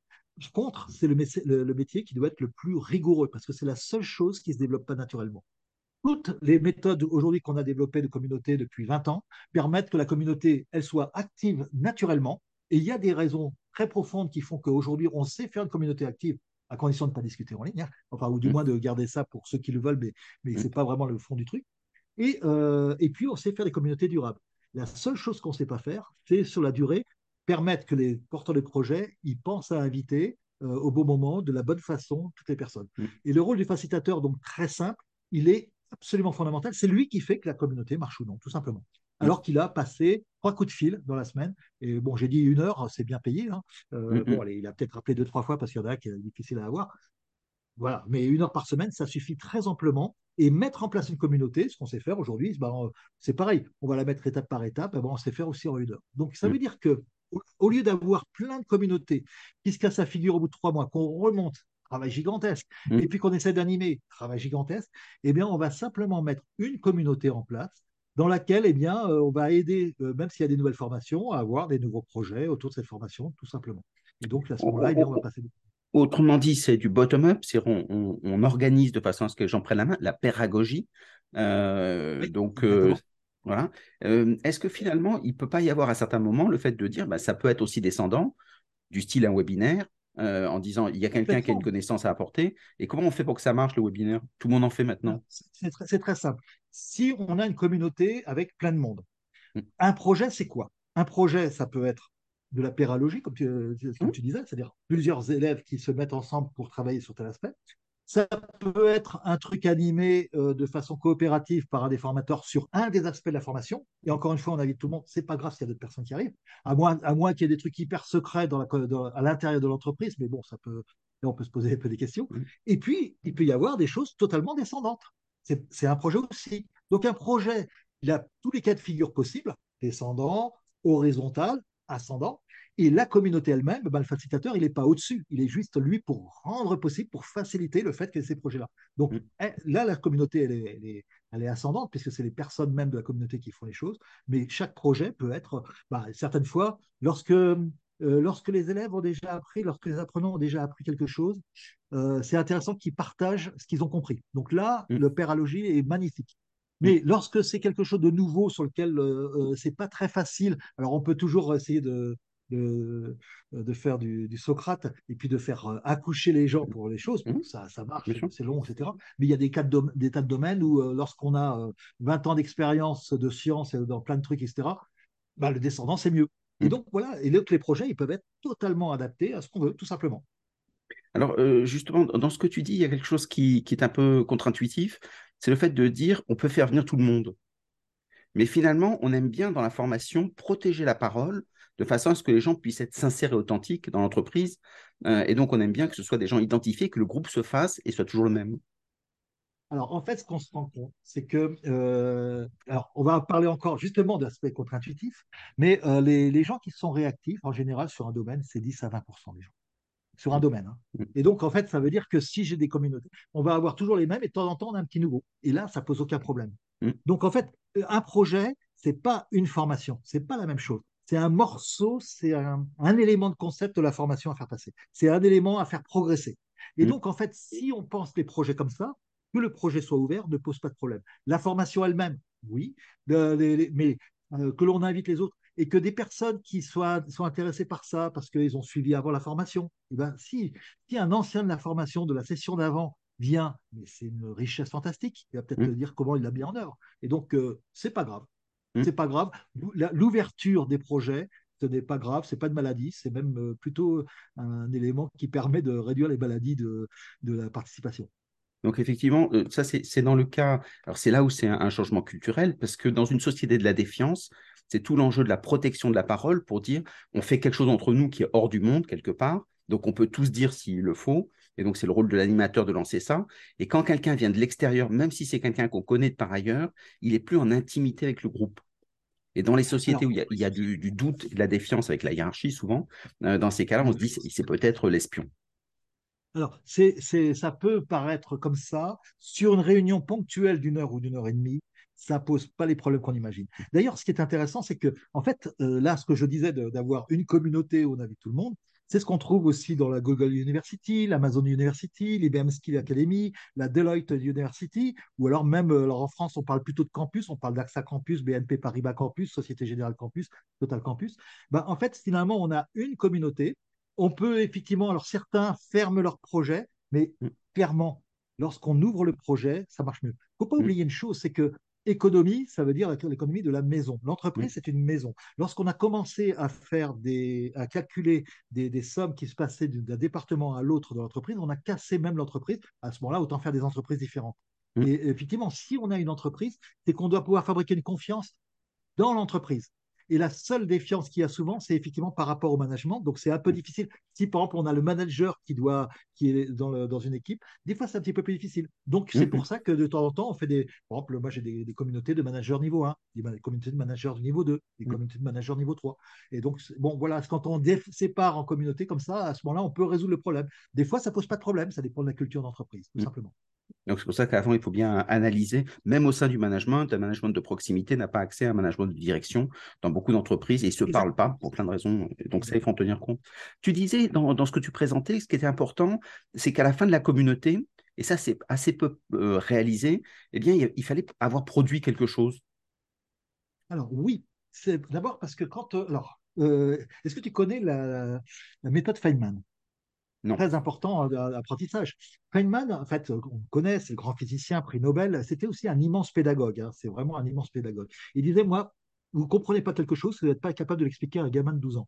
Contre, c'est le, le, métier qui doit être le plus rigoureux parce que c'est la seule chose qui ne se développe pas naturellement. Toutes les méthodes aujourd'hui qu'on a développées de communauté depuis 20 ans permettent que la communauté, elle soit active naturellement. Et il y a des raisons très profondes qui font qu'aujourd'hui, on sait faire une communauté active à condition de ne pas discuter en ligne, hein. enfin, ou du mm. moins de garder ça pour ceux qui le veulent, mais, mais mm. ce n'est pas vraiment le fond du truc. Et, euh, et puis, on sait faire des communautés durables. La seule chose qu'on ne sait pas faire, c'est sur la durée, permettre que les porteurs de projets ils pensent à inviter euh, au bon moment, de la bonne façon, toutes les personnes. Mm. Et le rôle du facilitateur, donc très simple, il est absolument fondamental. C'est lui qui fait que la communauté marche ou non, tout simplement. Alors qu'il a passé trois coups de fil dans la semaine. Et bon, j'ai dit une heure, c'est bien payé. Hein. Euh, bon, il a peut-être rappelé deux, trois fois parce qu'il y en a qui est difficile à avoir. Voilà, mais une heure par semaine, ça suffit très amplement. Et mettre en place une communauté, ce qu'on sait faire aujourd'hui, ben, c'est pareil. On va la mettre étape par étape, ben, on sait faire aussi en une heure. Donc ça veut dire que au lieu d'avoir plein de communautés qui se cassent la figure au bout de trois mois, qu'on remonte, travail gigantesque, et puis qu'on essaie d'animer, travail gigantesque, eh bien, on va simplement mettre une communauté en place dans laquelle eh bien, euh, on va aider, euh, même s'il y a des nouvelles formations, à avoir des nouveaux projets autour de cette formation, tout simplement. Et donc, à ce moment-là, eh on va passer. Autrement dit, c'est du bottom-up, c'est on, on, organise de façon à ce que j'en prenne la main, la pédagogie. Euh, donc, voilà. Est-ce que finalement, il ne peut pas y avoir à certains moments le fait de dire, bah, ça peut être aussi descendant, du style un webinaire, en disant il y a quelqu'un qui a une connaissance à apporter. Et comment on fait pour que ça marche le webinaire? Tout le monde en fait maintenant C'est très, très, simple si on a une communauté avec plein de monde. Mm. Un projet, c'est quoi? Un projet, ça peut être de la péralogie, comme tu, mm. disais, c'est-à-dire plusieurs élèves qui se mettent ensemble pour travailler sur tel aspect. Ça peut être un truc animé euh, de façon coopérative par un des formateurs sur un des aspects de la formation. Et encore une fois, on invite tout le monde. C'est pas grave s'il y a d'autres personnes qui arrivent, à moins, à moins qu'il y ait des trucs hyper secrets dans à l'intérieur de l'entreprise. Mais bon, ça peut, on peut se poser un peu des questions. Mm. Et puis, il peut y avoir des choses totalement descendantes. C'est un projet aussi. Donc un projet, il a tous les cas de figure possibles, descendant, horizontal, ascendant. Et la communauté elle-même, ben, le facilitateur, il n'est pas au-dessus. Il est juste, lui, pour rendre possible, pour faciliter le fait qu'il y ait ces projets-là. Donc mm. eh, là, la communauté, elle est, elle est, ascendante, puisque c'est les personnes même de la communauté qui font les choses. Mais chaque projet peut être, bah, certaines fois, lorsque, euh, lorsque les élèves ont déjà appris, lorsque les apprenants ont déjà appris quelque chose, euh, c'est intéressant qu'ils partagent ce qu'ils ont compris. Donc là, mm. le père est magnifique. Mais lorsque c'est quelque chose de nouveau sur lequel euh, c'est pas très facile, alors on peut toujours essayer de, de, de faire du, Socrate et puis de faire euh, accoucher les gens pour les choses. Mmh. Ça, ça marche, c'est long, etc. Mais il y a des, cas de, des tas de domaines où, euh, lorsqu'on a 20 euh, ans d'expérience de science et dans plein de trucs, etc., bah, le descendant, c'est mieux. Et mmh. donc, voilà, et les projets, ils peuvent être totalement adaptés à ce qu'on veut, tout simplement. Alors, justement, dans ce que tu dis, il y a quelque chose qui, qui est un peu contre-intuitif, c'est le fait de dire on peut faire venir tout le monde. Mais finalement, on aime bien dans la formation protéger la parole de façon à ce que les gens puissent être sincères et authentiques dans l'entreprise. Euh, et donc, on aime bien que ce soit des gens identifiés, que le groupe se fasse et soit toujours le même. Alors, en fait, ce qu'on se rend compte, c'est que, euh, alors, on va parler encore justement d'aspect contre-intuitif, mais euh, les, gens qui sont réactifs, en général, sur un domaine, c'est 10 à 20% des gens. Sur un domaine. Hein. Mm. Et donc, en fait, ça veut dire que si j'ai des communautés, on va avoir toujours les mêmes et de temps en temps, on a un petit nouveau. Et là, ça pose aucun problème. Mm. Donc, en fait, un projet, c'est pas une formation, c'est pas la même chose c'est un morceau, c'est un, élément de concept de la formation à faire passer. C'est un élément à faire progresser. Et mm. donc, en fait, si on pense les projets comme ça, que le projet soit ouvert ne pose pas de problème. La formation elle-même, oui, mais euh, que l'on invite les autres et que des personnes qui soient, sont intéressées par ça parce qu'ils ont suivi avant la formation, et eh ben, si, si un ancien de la formation de la session d'avant vient, mais c'est une richesse fantastique, il va peut-être mm. dire comment il l'a mis en œuvre. Et donc, euh, c'est pas grave. Hmm. C'est pas grave. L'ouverture des projets, ce n'est pas grave, c'est pas de maladie, c'est même euh, plutôt un élément qui permet de réduire les maladies de, la participation. Donc effectivement, euh, ça c'est dans le cas, alors c'est là où c'est un, changement culturel, parce que dans une société de la défiance, c'est tout l'enjeu de la protection de la parole pour dire on fait quelque chose entre nous qui est hors du monde quelque part, donc on peut tous dire s'il le faut, et donc c'est le rôle de l'animateur de lancer ça. Et quand quelqu'un vient de l'extérieur, même si c'est quelqu'un qu'on connaît de par ailleurs, il est plus en intimité avec le groupe. Et dans les sociétés où il y a, du, doute et de la défiance avec la hiérarchie, souvent, euh, dans ces cas-là, on se dit c'est peut-être l'espion. Alors, ça peut paraître comme ça, sur une réunion ponctuelle d'une heure ou d'une heure et demie, ça pose pas les problèmes qu'on imagine. D'ailleurs, ce qui est intéressant, c'est que, en fait, euh, là, ce que je disais d'avoir une communauté où on invite tout le monde, c'est ce qu'on trouve aussi dans la Google University, l'Amazon University, l'IBM Skill Academy, la Deloitte University, ou alors même euh, alors en France, on parle plutôt de campus, on parle d'AXA Campus, BNP Paribas Campus, Société Générale Campus, Total Campus. Ben, en fait, finalement, on a une communauté. On peut effectivement, alors certains ferment leur projet, mais mm. clairement, lorsqu'on ouvre le projet, ça marche mieux. Il ne faut pas mm. oublier une chose, c'est que Économie, ça veut dire l'économie de la maison. L'entreprise, c'est une maison. Lorsqu'on a commencé à faire des, à calculer des, sommes qui se passaient d'un département à l'autre de l'entreprise, on a cassé même l'entreprise. À ce moment-là, autant faire des entreprises différentes. Et effectivement, si on a une entreprise, c'est qu'on doit pouvoir fabriquer une confiance dans l'entreprise. Et la seule défiance qu'il y a souvent, c'est effectivement par rapport au management. Donc, c'est un peu difficile. Si, par exemple, on a le manager qui, doit, qui est dans, dans une équipe, des fois, c'est un petit peu plus difficile. Donc, c'est pour ça que de temps en temps, on fait des. Par exemple, moi, j'ai des, communautés de managers niveau 1, des communautés de managers de niveau 2, des communautés de managers niveau 3. Et donc, bon, voilà, quand on sépare en communauté comme ça, à ce moment-là, on peut résoudre le problème. Des fois, ça pose pas de problème. Ça dépend de la culture d'entreprise, tout simplement. Donc, c'est pour ça qu'avant, il faut bien analyser, même au sein du management, un management de proximité n'a pas accès à un management de direction dans beaucoup d'entreprises et ils ne se parlent pas pour plein de raisons. Donc, ça, il faut en tenir compte. Tu disais dans, ce que tu présentais, ce qui était important, c'est qu'à la fin de la communauté, et ça, c'est assez peu euh, réalisé, eh bien, il, fallait avoir produit quelque chose. Alors, oui. C'est d'abord parce que quand. Euh, alors, euh, est-ce que tu connais la méthode Feynman? Très important d'apprentissage. Feynman, en fait, on connaît, c'est le grand physicien, prix Nobel, c'était aussi un immense pédagogue. Hein. c'est vraiment un immense pédagogue. Il disait, moi, vous ne comprenez pas quelque chose, vous n'êtes pas capable de l'expliquer à un gamin de 12 ans.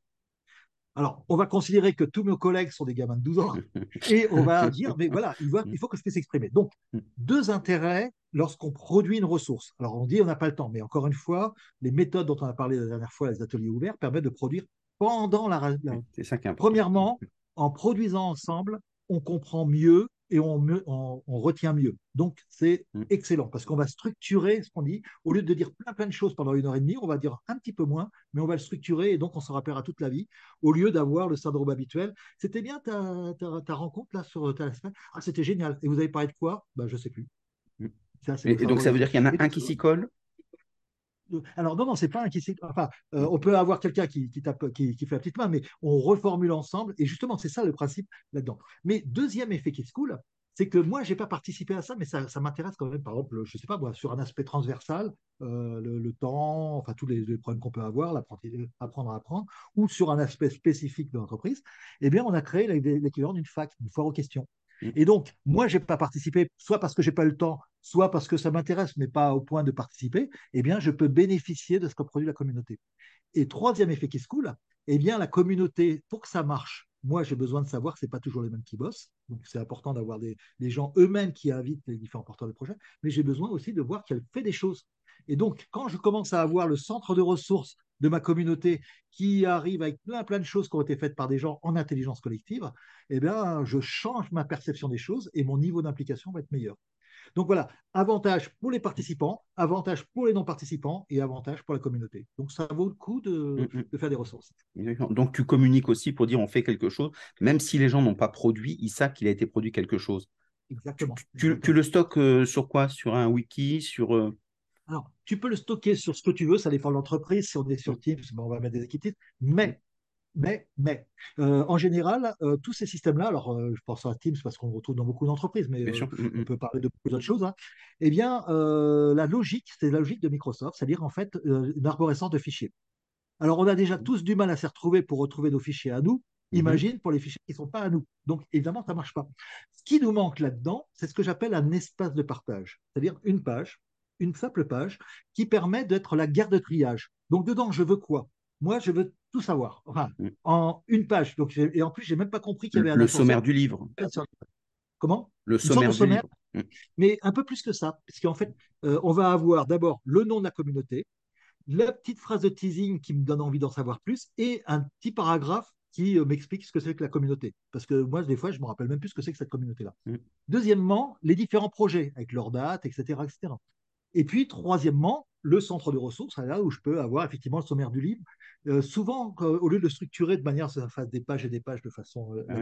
Alors, on va considérer que tous mes collègues sont des gamins de 12 ans et on va dire, mais voilà, il, il faut que je puisse s'exprimer. Donc, deux intérêts lorsqu'on produit une ressource. Alors, on dit on n'a pas le temps, mais encore une fois, les méthodes dont on a parlé la dernière fois, les ateliers ouverts, permettent de produire pendant la. C'est ça qui est Premièrement, en produisant ensemble, on comprend mieux et on, on, retient mieux. Donc, c'est mm. excellent parce qu'on va structurer ce qu'on dit. Au lieu de dire plein, plein de choses pendant une heure et demie, on va dire un petit peu moins, mais on va le structurer et donc on s'en rappellera toute la vie au lieu d'avoir le syndrome habituel. C'était bien ta, ta, rencontre là sur ta semaine? Ah, c'était génial. Et vous avez parlé de quoi? Ben, Je ne sais plus. Mm. et, donc, ça veut dire qu'il y en a un qui s'y colle? Alors non, non, c'est pas un qui Enfin, euh, on peut avoir quelqu'un qui, qui, qui, fait la petite main, mais on reformule ensemble. Et justement, c'est ça le principe là-dedans. Mais deuxième effet qui se coule, c'est que moi, je n'ai pas participé à ça, mais ça, m'intéresse quand même. Par exemple, je sais pas, sur un aspect transversal, euh, le, temps, enfin tous les, problèmes qu'on peut avoir, apprendre à apprendre, ou sur un aspect spécifique de l'entreprise, eh bien, on a créé l'équivalent d'une fac, une foire aux questions. Mm. Et donc, moi, je n'ai pas participé, soit parce que je n'ai pas le temps, soit parce que ça m'intéresse, mais pas au point de participer, eh bien, je peux bénéficier de ce que produit la communauté. Et troisième effet qui se coule, eh bien, la communauté, pour que ça marche, moi, j'ai besoin de savoir que ce n'est pas toujours les mêmes qui bossent. Donc, c'est important d'avoir des, gens eux-mêmes qui invitent les différents porteurs de projets, mais j'ai besoin aussi de voir qu'elle fait des choses. Et donc, quand je commence à avoir le centre de ressources de ma communauté qui arrive avec plein plein de choses qui ont été faites par des gens en intelligence collective, eh bien, je change ma perception des choses et mon niveau d'implication va être meilleur. Donc voilà, avantage pour les participants, avantage pour les non-participants et avantage pour la communauté. Donc ça vaut le coup de, mm, mm. faire des ressources. Donc tu communiques aussi pour dire on fait quelque chose, même si les gens n'ont pas produit, ils savent qu'il a été produit quelque chose. Exactement. Tu, le stockes euh, sur quoi? Sur un wiki sur, euh, tu peux le stocker sur ce que tu veux, ça dépend de l'entreprise. Si on est sur Teams, ben, on va mettre des équipes. Mais, mais, mais, euh, en général, euh, tous ces systèmes-là, alors euh, je pense à Teams parce qu'on le retrouve dans beaucoup d'entreprises, mais mm, on mm. peut parler de beaucoup d'autres choses. Hein. Eh bien, la logique, c'est la logique de Microsoft, c'est-à-dire en fait une arborescence de fichiers. Alors, on a déjà tous du mal à s'y retrouver pour retrouver nos fichiers à nous. Mm-hmm. Imagine pour les fichiers qui ne sont pas à nous. Donc, évidemment, ça ne marche pas. Ce qui nous manque là-dedans, c'est ce que j'appelle un espace de partage, c'est-à-dire une page une simple page qui permet d'être la guerre de triage. Donc dedans, je veux quoi? Moi, je veux tout savoir. Enfin, mm. en une page. Donc, et en plus, j'ai même pas compris qu'il y avait un le sommaire du livre. Comment? Le sommaire, du livre. Mm. Mais un peu plus que ça, parce qu'en fait, euh, on va avoir d'abord le nom de la communauté, la petite phrase de teasing qui me donne envie d'en savoir plus, et un petit paragraphe qui euh, m'explique ce que c'est que la communauté. Parce que moi, des fois, je ne me rappelle même plus ce que c'est que cette communauté-là. Mm. Deuxièmement, les différents projets, avec leurs dates, etc. etc. Et puis, troisièmement, le centre de ressources, là où je peux avoir effectivement le sommaire du livre. Euh, souvent, au lieu de le structurer de manière à ce que ça fasse des pages et des pages de façon euh, ah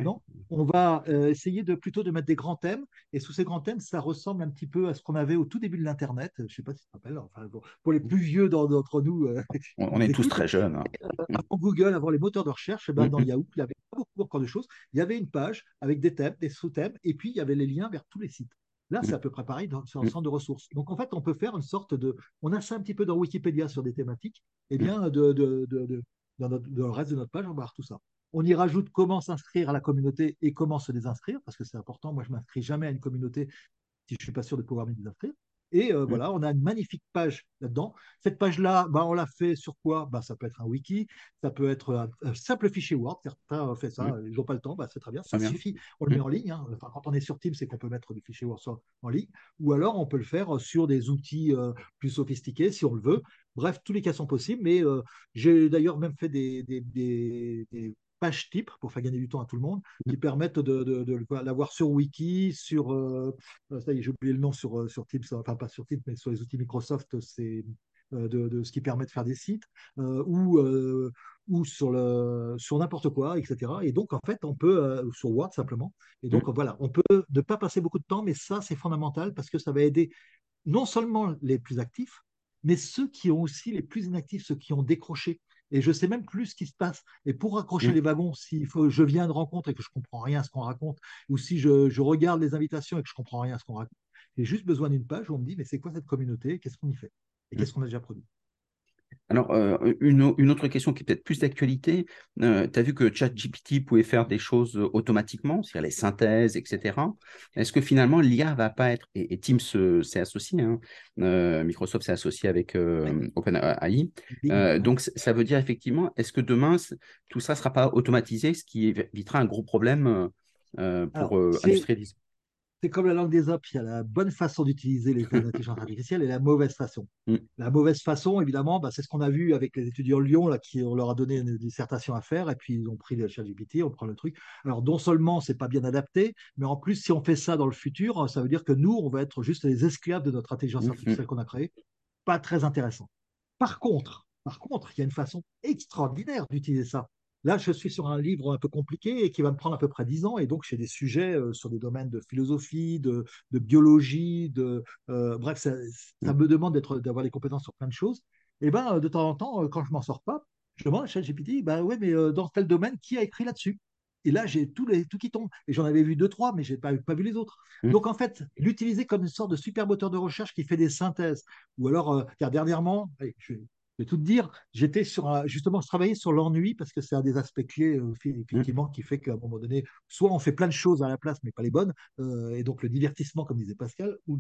on va euh, essayer de plutôt de mettre des grands thèmes. Et sous ces grands thèmes, ça ressemble un petit peu à ce qu'on avait au tout début de l'Internet. Je ne sais pas si tu te rappelles. Enfin, pour, les plus vieux d'entre nous. on, est tous très jeunes. Hein. avant Google, avant les moteurs de recherche, eh ben, dans Yahoo, il y avait pas beaucoup encore de choses. Il y avait une page avec des thèmes, des sous-thèmes, et puis il y avait les liens vers tous les sites. Là, c'est à peu près pareil dans, sur un centre de ressources. Donc, en fait, on peut faire une sorte de. On a ça un petit peu dans Wikipédia sur des thématiques. Et eh bien, de, de, de, dans, le reste de notre page, on va voir tout ça. On y rajoute comment s'inscrire à la communauté et comment se désinscrire, parce que c'est important. Moi, je ne m'inscris jamais à une communauté si je ne suis pas sûr de pouvoir me désinscrire. Et euh, mm. voilà, on a une magnifique page là-dedans. Cette page-là, bah, on l'a fait sur quoi? Bah, Ça peut être un wiki, ça peut être un, simple fichier Word. Certains ont fait ça, mm. ils n'ont pas le temps, bah, c'est très bien. Ça suffit, on le met mm. en ligne. Hein. Enfin, quand on est sur Teams, c'est qu'on peut mettre des fichiers Word en ligne. Ou alors, on peut le faire sur des outils euh, plus sophistiqués si on le veut. Bref, tous les cas sont possibles. Mais euh, j'ai d'ailleurs même fait des, des, des pages type pour faire gagner du temps à tout le monde, qui permettent de, l'avoir sur Wiki, sur euh, ça y est, j'ai oublié le nom sur, euh, sur Teams, enfin pas sur Teams, mais sur les outils Microsoft, c'est euh, de, ce qui permet de faire des sites, ou, ou sur, le, sur n'importe quoi, etc. Et donc, en fait, on peut, sur Word simplement, et donc voilà, on peut ne pas passer beaucoup de temps, mais ça, c'est fondamental parce que ça va aider non seulement les plus actifs, mais ceux qui ont aussi les plus inactifs, ceux qui ont décroché et je sais même plus ce qui se passe. Et pour raccrocher mm. les wagons, si faut, je viens de rencontre et que je comprends rien à ce qu'on raconte, ou si je, je, regarde les invitations et que je comprends rien à ce qu'on raconte, j'ai juste besoin d'une page où on me dit mais c'est quoi cette communauté, qu'est-ce qu'on y fait? Et mm. qu'est-ce qu'on a déjà produit? Alors, euh, une, autre question qui est peut-être plus d'actualité, euh, tu as vu que ChatGPT pouvait faire des choses automatiquement, c'est-à-dire les synthèses, etc. Est-ce que finalement l'IA va pas être, et, Teams s'est associé, hein, euh, Microsoft s'est associé avec OpenAI, donc ça veut dire effectivement, est-ce que demain tout ça ne sera pas automatisé, ce qui évitera un gros problème pour industrialiser c'est comme la langue des hommes, il y a la bonne façon d'utiliser les intelligences artificielles et la mauvaise façon. Mm. La mauvaise façon, évidemment, bah, c'est ce qu'on a vu avec les étudiants Lyon, là, qui on leur a donné une dissertation à faire, et puis ils ont pris le chat GPT, on prend le truc. Alors, non seulement c'est pas bien adapté, mais en plus, si on fait ça dans le futur, ça veut dire que nous, on va être juste les esclaves de notre intelligence mm, artificielle mm. qu'on a créée. Pas très intéressant. Par contre, par contre, il y a une façon extraordinaire d'utiliser ça. Là, je suis sur un livre un peu compliqué et qui va me prendre à peu près 10 ans. Et donc, j'ai des sujets euh, sur des domaines de philosophie, de, biologie, de, euh, bref, ça, me demande d'avoir des compétences sur plein de choses. Et ben, de temps en temps, quand je m'en sors pas, je demande à ChatGPT, ben ouais, mais euh, dans tel domaine, qui a écrit là-dessus? Et là, j'ai tout, les, tout qui tombe. Et j'en avais vu deux, trois, mais je n'ai pas, pas vu les autres. Mmh. Donc, en fait, l'utiliser comme une sorte de super moteur de recherche qui fait des synthèses. Ou alors, car dernièrement, je, je vais tout te dire, j'étais sur justement, je travaillais sur l'ennui parce que c'est un des aspects clés, euh, effectivement, qui fait qu'à un moment donné, soit on fait plein de choses à la place, mais pas les bonnes, euh, et donc le divertissement, comme disait Pascal, ou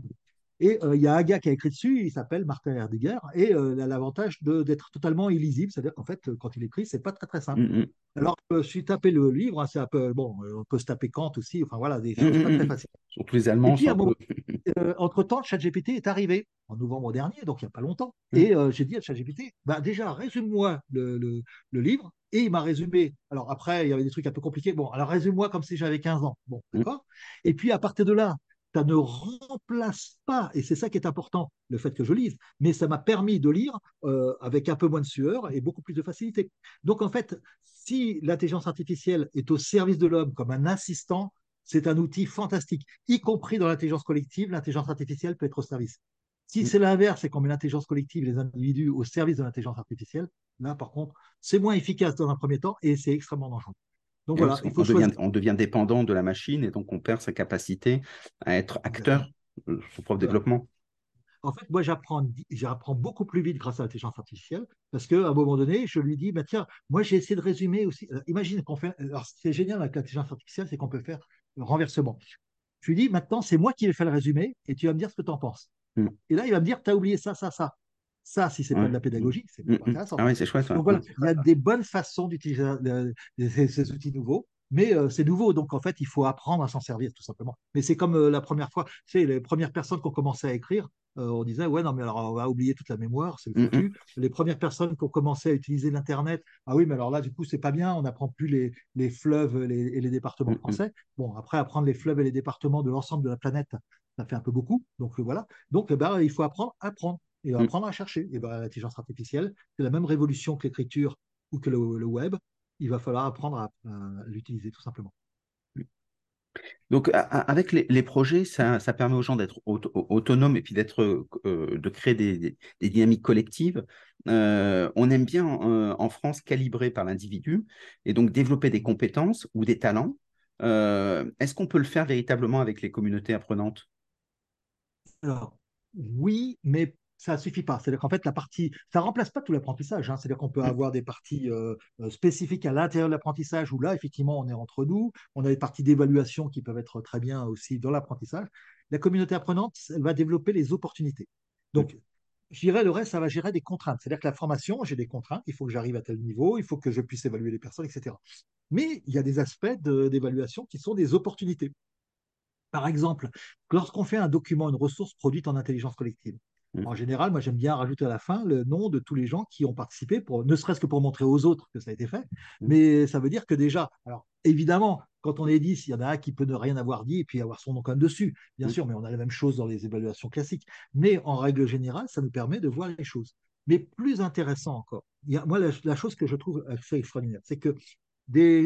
et euh, il y a un gars qui a écrit dessus, il s'appelle Martin Herdiger, et il a l'avantage d'être totalement illisible, c'est-à-dire qu'en fait, quand il écrit, c'est pas très très simple. Mm, mm. Alors, je suis tapé le livre, hein, c'est un peu, bon, on peut se taper Kant aussi, enfin voilà, des choses pas très mm, faciles. Surtout les Allemands. entre-temps, ChatGPT est arrivé en novembre dernier, donc il n'y a pas longtemps, et j'ai dit à ChatGPT, bah, déjà, résume-moi le, le, livre, et il m'a résumé. Alors après, il y avait des trucs un peu compliqués. Bon, alors résume-moi comme si j'avais 15 ans. Bon, d'accord? Et puis à partir de là, ça ne remplace pas, et c'est ça qui est important, le fait que je lise, mais ça m'a permis de lire euh, avec un peu moins de sueur et beaucoup plus de facilité. Donc en fait, si l'intelligence artificielle est au service de l'homme comme un assistant, c'est un outil fantastique, y compris dans l'intelligence collective, l'intelligence artificielle peut être au service. Si c'est l'inverse, c'est qu'on met l'intelligence collective, les individus au service de l'intelligence artificielle, là par contre, c'est moins efficace dans un premier temps et c'est extrêmement dangereux. Donc voilà, il faut on, devient, on, devient, dépendant de la machine et donc on perd sa capacité à être acteur de son propre développement. En fait, moi, j'apprends, j'apprends beaucoup plus vite grâce à l'intelligence artificielle parce qu'à un moment donné, je lui dis, bah, tiens, moi, j'ai essayé de résumer aussi. imagine qu'on fait. Alors, ce qui est génial avec l'intelligence artificielle, c'est qu'on peut faire le renversement. Je lui dis, maintenant, c'est moi qui vais faire le résumé et tu vas me dire ce que tu en penses. Et là, il va me dire, tu as oublié ça, ça, ça. Ça, si c'est n'est pas de la pédagogie, c'est pas intéressant. Ah oui, c'est chouette. Donc voilà, il y a des bonnes façons d'utiliser euh, ces, outils nouveaux, mais euh, c'est nouveau, donc en fait, il faut apprendre à s'en servir tout simplement. Mais c'est comme euh, la première fois, tu sais, les premières personnes qui ont commencé à écrire, on disait, ouais, non, mais alors on va oublier toute la mémoire, c'est le foutu. Les premières personnes qui ont commencé à utiliser l'Internet, ah oui, mais alors là, du coup, c'est pas bien, on n'apprend plus les, les fleuves et les départements français. Bon, après, apprendre les fleuves et les départements de l'ensemble de la planète, ça fait un peu beaucoup. Donc voilà. Donc, eh ben, il faut apprendre à apprendre et mm. apprendre à chercher. Et ben, l'intelligence artificielle, c'est la même révolution que l'écriture ou que le, web. Il va falloir apprendre à, l'utiliser tout simplement. Donc, avec les, projets, ça, permet aux gens d'être autonomes et puis d'être, euh, de créer des, dynamiques collectives. Euh, on aime bien euh, en France calibrer par l'individu et donc développer des compétences ou des talents. Est-ce qu'on peut le faire véritablement avec les communautés apprenantes? Alors, oui, mais ça ne suffit pas. C'est-à-dire qu'en fait, la partie, ça ne remplace pas tout l'apprentissage. Hein. C'est-à-dire qu'on peut mm. avoir des parties euh, euh, spécifiques à l'intérieur de l'apprentissage où là, effectivement, on est entre nous. On a des parties d'évaluation qui peuvent être très bien aussi dans l'apprentissage. La communauté apprenante, elle va développer les opportunités. Donc, je dirais le reste, ça va gérer des contraintes. C'est-à-dire que la formation, j'ai des contraintes. Il faut que j'arrive à tel niveau, il faut que je puisse évaluer les personnes, etc. Mais il y a des aspects d'évaluation qui sont des opportunités. Par exemple, lorsqu'on fait un document, une ressource produite en intelligence collective. En général, moi, j'aime bien rajouter à la fin le nom de tous les gens qui ont participé, pour, ne serait-ce que pour montrer aux autres que ça a été fait. Mm. Mais ça veut dire que déjà, alors évidemment, quand on est 10, il y en a un qui peut ne rien avoir dit et puis avoir son nom quand même dessus, bien mm. sûr, mais on a la même chose dans les évaluations classiques. Mais en règle générale, ça nous permet de voir les choses. Mais plus intéressant encore, moi, la, chose que je trouve assez extraordinaire, c'est que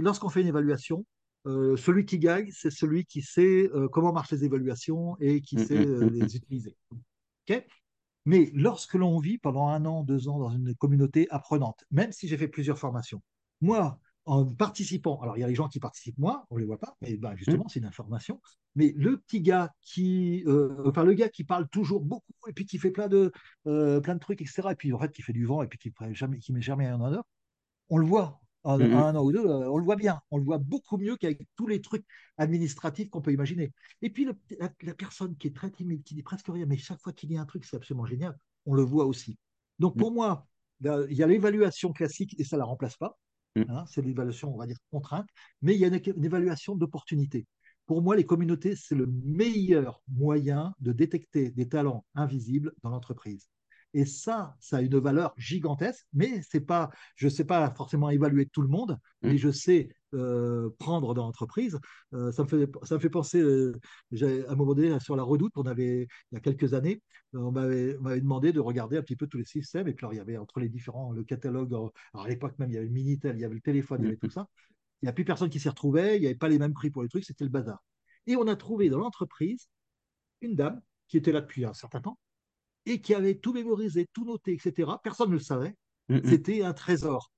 lorsqu'on fait une évaluation, euh, celui qui gagne, c'est celui qui sait euh, comment marchent les évaluations et qui sait euh, les utiliser. OK? Mais lorsque l'on vit pendant un an, deux ans dans une communauté apprenante, même si j'ai fait plusieurs formations, moi, en participant, alors il y a les gens qui participent moi, on ne les voit pas, mais ben, justement, mmh. c'est une information. Mais le petit gars qui, euh, enfin le gars qui parle toujours beaucoup et puis qui fait plein de, euh, plein de trucs, etc. Et puis en fait qui fait du vent et puis qui ne jamais, qui met jamais rien en œuvre, on le voit en, mmh un an ou deux, euh, on le voit bien. On le voit beaucoup mieux qu'avec tous les trucs administratifs qu'on peut imaginer. Et puis, la, personne qui est très timide, qui dit presque rien, mais chaque fois qu'il dit un truc, c'est absolument génial, on le voit aussi. Donc, pour mmh. moi, il y a l'évaluation classique et ça ne la remplace pas. Mmh. Hein, c'est l'évaluation, on va dire, contrainte, mais il y a une, évaluation d'opportunité. pour moi, les communautés, c'est le meilleur moyen de détecter des talents invisibles dans l'entreprise. Et ça, ça a une valeur gigantesque, mais c'est pas, je ne sais pas forcément évaluer tout le monde, mais mmh. je sais euh, prendre dans l'entreprise. Euh, ça, me fait, ça me fait penser, euh, à un moment donné, sur la redoute, on avait, il y a quelques années, on m'avait demandé de regarder un petit peu tous les systèmes. Et puis, alors, il y avait entre les différents, le catalogue, alors à l'époque même, il y avait le Minitel, il y avait le téléphone, il y avait tout ça. Il n'y a plus personne qui s'y retrouvait, il n'y avait pas les mêmes prix pour les trucs, c'était le bazar. Et on a trouvé dans l'entreprise une dame qui était là depuis un certain temps et qui avait tout mémorisé, tout noté, etc. Personne ne le savait. C'était un trésor.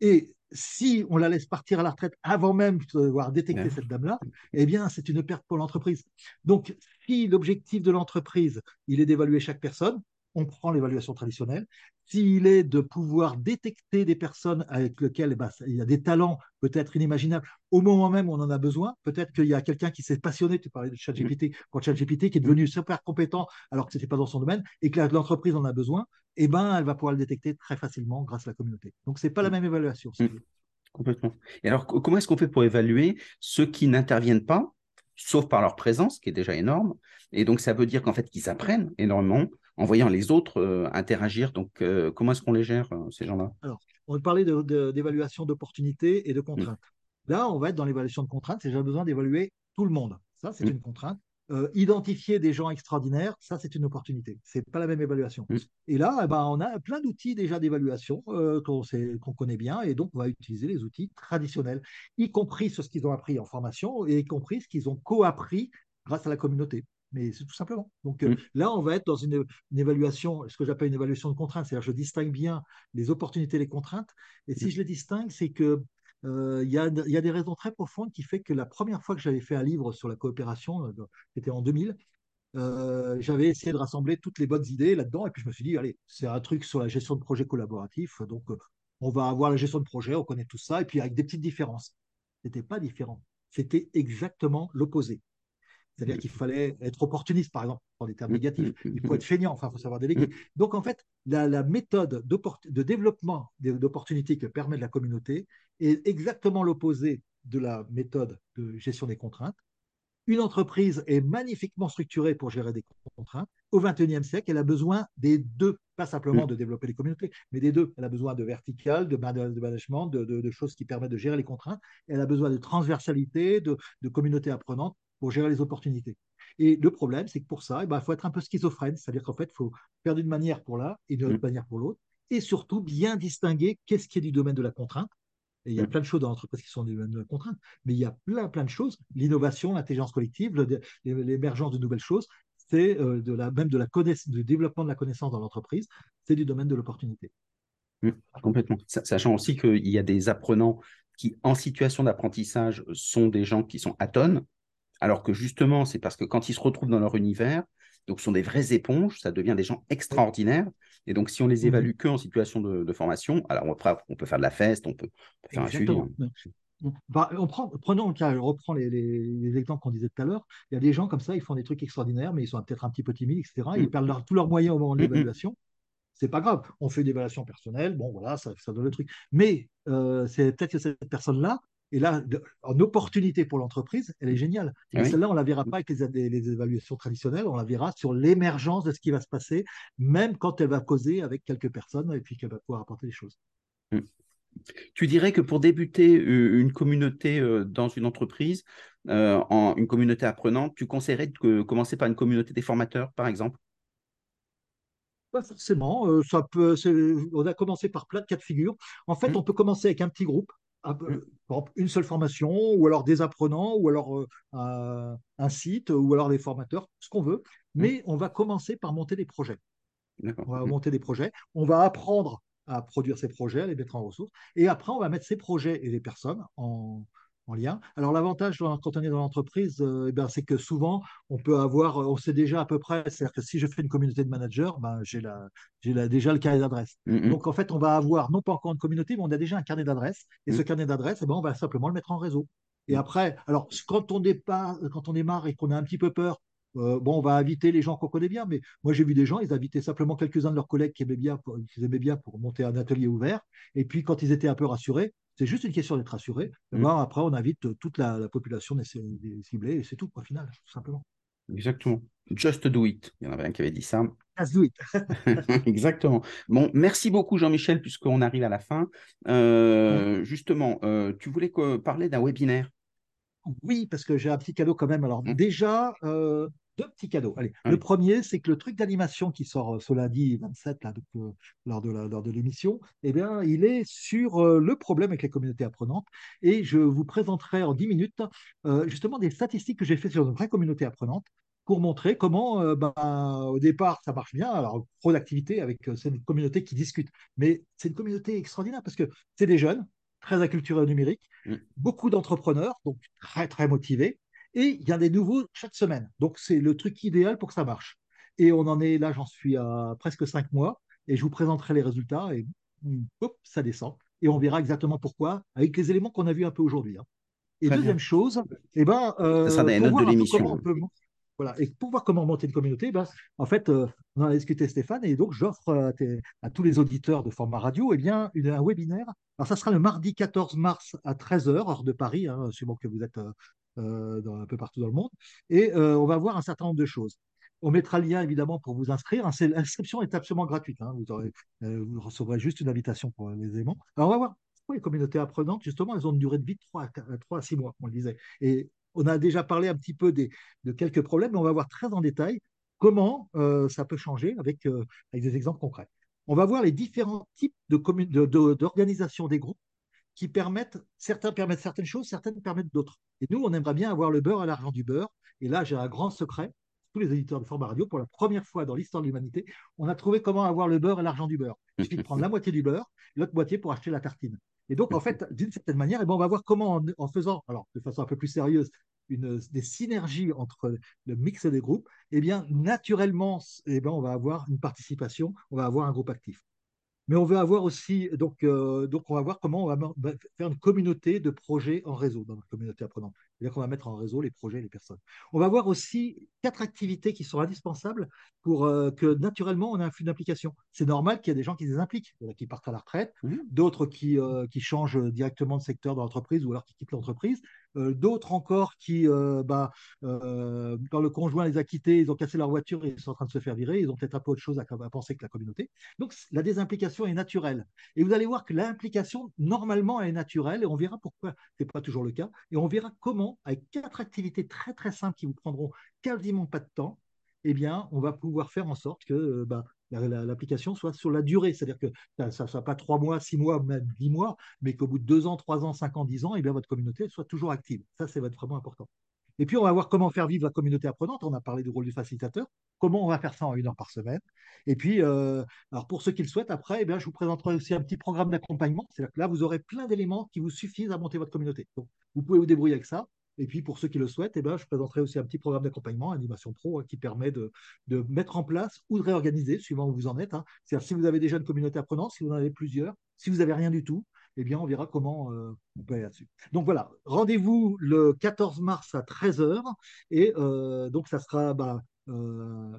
Et si on la laisse partir à la retraite avant même d'avoir détecté cette dame-là, eh bien, c'est une perte pour l'entreprise. Donc, si l'objectif de l'entreprise, il est d'évaluer chaque personne, on prend l'évaluation traditionnelle. S'il est de pouvoir détecter des personnes avec lesquelles bah, il y a des talents peut-être inimaginables, au moment même où on en a besoin, peut-être qu'il y a quelqu'un qui s'est passionné, tu parlais de ChatGPT, quand ChatGPT qui est devenu super compétent alors que ce n'était pas dans son domaine et que l'entreprise en a besoin, eh ben, elle va pouvoir le détecter très facilement grâce à la communauté. Donc, ce n'est pas la même évaluation. Mmh. Complètement. Et alors, comment est-ce qu'on fait pour évaluer ceux qui n'interviennent pas, sauf par leur présence, qui est déjà énorme? Et donc, ça veut dire qu'en fait, qu'ils apprennent énormément en voyant les autres euh, interagir. Donc, euh, comment est-ce qu'on les gère, euh, ces gens-là? Alors, on parlait d'évaluation d'opportunités et de contraintes. Là, on va être dans l'évaluation de contraintes, c'est j'ai besoin d'évaluer tout le monde. Ça, c'est une contrainte. identifier des gens extraordinaires, ça, c'est une opportunité. Ce n'est pas la même évaluation. Et là, eh ben, on a plein d'outils déjà d'évaluation qu'on connaît bien, et donc on va utiliser les outils traditionnels, y compris ce qu'ils ont appris en formation, et y compris ce qu'ils ont co-appris grâce à la communauté mais c'est tout simplement. Donc euh, mm. là, on va être dans une, évaluation, ce que j'appelle une évaluation de contraintes, c'est-à-dire je distingue bien les opportunités et les contraintes. Et si mm. je les distingue, c'est que euh, il y, a, des raisons très profondes qui fait que la première fois que j'avais fait un livre sur la coopération, euh, c'était en 2000, j'avais essayé de rassembler toutes les bonnes idées là-dedans, et puis je me suis dit, allez, c'est un truc sur la gestion de projet collaboratif, donc on va avoir la gestion de projet, on connaît tout ça, et puis avec des petites différences. C'était pas différent, c'était exactement l'opposé. C'est-à-dire qu'il fallait être opportuniste, par exemple, dans des termes négatifs. Il faut être feignant, enfin, il faut savoir déléguer. Donc, en fait, la, méthode de développement d'opportunités que permet la communauté est exactement l'opposé de la méthode de gestion des contraintes. Une entreprise est magnifiquement structurée pour gérer des contraintes. Au XXIe siècle, elle a besoin des deux, pas simplement de développer les communautés, mais des deux. Elle a besoin de vertical, de management, de, choses qui permettent de gérer les contraintes. Elle a besoin de transversalité, de, de communautés apprenantes pour gérer les opportunités. Et le problème, c'est que pour ça, il eh ben, faut être un peu schizophrène, c'est-à-dire qu'en fait, il faut faire d'une manière pour l'un et d'une autre mm. manière pour l'autre, et surtout bien distinguer qu'est-ce qui est du domaine de la contrainte. Et il y a mm. plein de choses dans l'entreprise qui sont du domaine de la contrainte, mais il y a plein, plein de choses. L'innovation, l'intelligence collective, l'émergence de nouvelles choses, c'est euh, de la, même de la du développement de la connaissance dans l'entreprise, c'est du domaine de l'opportunité. Mm, complètement. Sachant aussi qu'il y a des apprenants qui, en situation d'apprentissage, sont des gens qui sont atones, alors que justement, c'est parce que quand ils se retrouvent dans leur univers, donc ce sont des vraies éponges, ça devient des gens extraordinaires. Et donc, si on les mmh évalue que en situation de, formation, alors on, peut faire de la feste, on peut, faire un suivi. Hein. Bah, on prend, prenons le cas, je reprends les, exemples qu'on disait tout à l'heure. Il y a des gens comme ça, ils font des trucs extraordinaires, mais ils sont peut-être un petit peu timides, etc. Ils mmh. perdent tous leurs moyens au moment de mmh l'évaluation. C'est pas grave. On fait une évaluation personnelle, bon voilà, ça, donne le truc. Mais euh, c'est peut-être que cette personne-là, et là, en opportunité pour l'entreprise, elle est géniale. Et celle-là, on ne la verra pas avec les, évaluations traditionnelles, on la verra sur l'émergence de ce qui va se passer, même quand elle va causer avec quelques personnes et puis qu'elle va pouvoir apporter des choses. Hmm. Tu dirais que pour débuter euh, une communauté euh, dans une entreprise, euh, en, une communauté apprenante, tu conseillerais de commencer par une communauté des formateurs, par exemple? Pas forcément. ça peut, on a commencé par plein de cas de figure. En fait, hmm. on peut commencer avec un petit groupe une seule formation, ou alors des apprenants, ou alors euh, un site, ou alors des formateurs, ce qu'on veut. Mais on va commencer par monter des projets. On va monter des projets. On va apprendre à produire ces projets, à les mettre en ressources. Et après, on va mettre ces projets et les personnes en, en lien. Alors l'avantage quand on est dans l'entreprise, euh, eh ben, c'est que souvent on peut avoir, on sait déjà à peu près, c'est-à-dire que si je fais une communauté de managers, ben, j'ai la, déjà le carnet d'adresse. Mm, mm. Donc en fait, on va avoir non pas encore une communauté, mais on a déjà un carnet d'adresse. Et ce mm. carnet d'adresse, eh ben, on va simplement le mettre en réseau. Et après, alors quand on, départ, quand on démarre et qu'on a un petit peu peur, bon, on va inviter les gens qu'on connaît bien, mais moi j'ai vu des gens, ils invitaient simplement quelques-uns de leurs collègues qui aimaient bien, pour, qui aimaient bien pour monter un atelier ouvert. Et puis quand ils étaient un peu rassurés, c'est juste une question d'être rassuré. Mm. Ben, après, on invite toute la, population des, ciblée et c'est tout, au final, tout simplement. Exactement. Just do it. Il y en avait un qui avait dit ça. Just do it. Exactement. Bon, merci beaucoup Jean-Michel, puisqu'on arrive à la fin. Euh, justement, euh, tu voulais parler d'un webinaire? Oui, parce que j'ai un petit cadeau quand même. Alors mm. déjà, euh, deux petits cadeaux. Allez, le premier, c'est que le truc d'animation qui sort ce lundi 27 là, lors de l'émission, eh bien, il est sur le problème avec les communautés apprenantes. Et je vous présenterai en 10 minutes justement des statistiques que j'ai faites sur une vraie communauté apprenante pour montrer comment, ben, au départ, ça marche bien. Alors, pro d'activité avec cette communauté qui discute. Mais c'est une communauté extraordinaire parce que c'est des jeunes, très acculturés au numérique, mmh. beaucoup d'entrepreneurs, donc très, très motivés et il y a des nouveaux chaque semaine. Donc, c'est le truc idéal pour que ça marche. Et on en est là, j'en suis à presque cinq mois, et je vous présenterai les résultats, et hop, ça descend. Et on verra exactement pourquoi, avec les éléments qu'on a vus un peu aujourd'hui. Hein. Et deuxième chose, eh ben, euh, ça des notes de l'émission. Voilà. Et pour voir comment monter une communauté, ben, en fait, euh, on en a discuté Stéphane, et donc j'offre à, tous les auditeurs de format radio eh bien, une, un webinaire. Alors, ça sera le mardi 14 mars à 13h, heure de Paris, hein, suivant que vous êtes euh, dans, un peu partout dans le monde. Et euh, on va voir un certain nombre de choses. On mettra le lien évidemment pour vous inscrire. L'inscription est absolument gratuite. Hein. Euh, vous, recevrez juste une invitation pour les éléments. Alors on va voir. Les communautés apprenantes, justement, elles ont une durée de vie de 3 à, 3 à 6 mois, on le disait. Et on a déjà parlé un petit peu des, de quelques problèmes, mais on va voir très en détail comment ça peut changer avec, avec des exemples concrets. On va voir les différents types d'organisation de, des groupes qui permettent, certains permettent certaines choses, certaines permettent d'autres. Et nous, on aimerait bien avoir le beurre à l'argent du beurre. Et là, j'ai un grand secret. Tous les éditeurs de format radio, pour la première fois dans l'histoire de l'humanité, on a trouvé comment avoir le beurre à l'argent du beurre. Il suffit de prendre la moitié du beurre, l'autre moitié pour acheter la tartine. Et donc, en fait, d'une certaine manière, et eh ben, on va voir comment, en, faisant, alors de façon un peu plus sérieuse, une, des synergies entre le mix des groupes, eh bien, naturellement, eh ben, on va avoir une participation, on va avoir un groupe actif. Mais on veut avoir aussi, donc, euh, donc on va voir comment on va faire une communauté de projets en réseau dans notre communauté apprenante. C'est-à-dire qu'on va mettre en réseau les projets et les personnes. On va voir aussi quatre activités qui sont indispensables pour euh, que naturellement on ait un flux d'implication. C'est normal qu'il y ait des gens qui les impliquent, qui partent à la retraite, mmh. d'autres qui, euh, qui changent directement de secteur dans l'entreprise ou alors qui quittent l'entreprise. Euh, d'autres encore qui, euh, bah, euh, quand le conjoint les a quittés, ils ont cassé leur voiture et ils sont en train de se faire virer, ils ont peut-être un peu autre chose à, penser que la communauté. Donc la désimplication est naturelle. Et vous allez voir que l'implication, normalement, est naturelle, et on verra pourquoi ce n'est pas toujours le cas, et on verra comment, avec quatre activités très très simples qui vous prendront quasiment pas de temps, eh bien, on va pouvoir faire en sorte que bah, l'application soit sur la durée. C'est-à-dire que ça ne soit pas trois mois, six mois, même dix mois, mais qu'au bout de deux ans, trois ans, cinq ans, dix ans, et eh bien, votre communauté soit toujours active. Ça, c'est vraiment important. Et puis, on va voir comment faire vivre la communauté apprenante. On a parlé du rôle du facilitateur. Comment on va faire ça en une heure par semaine? Et puis, euh, alors pour ceux qui le souhaitent, après, eh bien, je vous présenterai aussi un petit programme d'accompagnement. C'est-à-dire que là, vous aurez plein d'éléments qui vous suffisent à monter votre communauté. Donc, vous pouvez vous débrouiller avec ça. Et puis, pour ceux qui le souhaitent, eh ben, je présenterai aussi un petit programme d'accompagnement, Animation Pro, hein, qui permet de, mettre en place ou de réorganiser, suivant où vous en êtes. Hein. C'est-à-dire, si vous avez déjà une communauté apprenante, si vous en avez plusieurs, si vous n'avez rien du tout, eh bien, on verra comment euh, on peut aller là-dessus. Donc voilà, rendez-vous le 14 mars à 13h. Et euh, donc, ça sera bah, euh,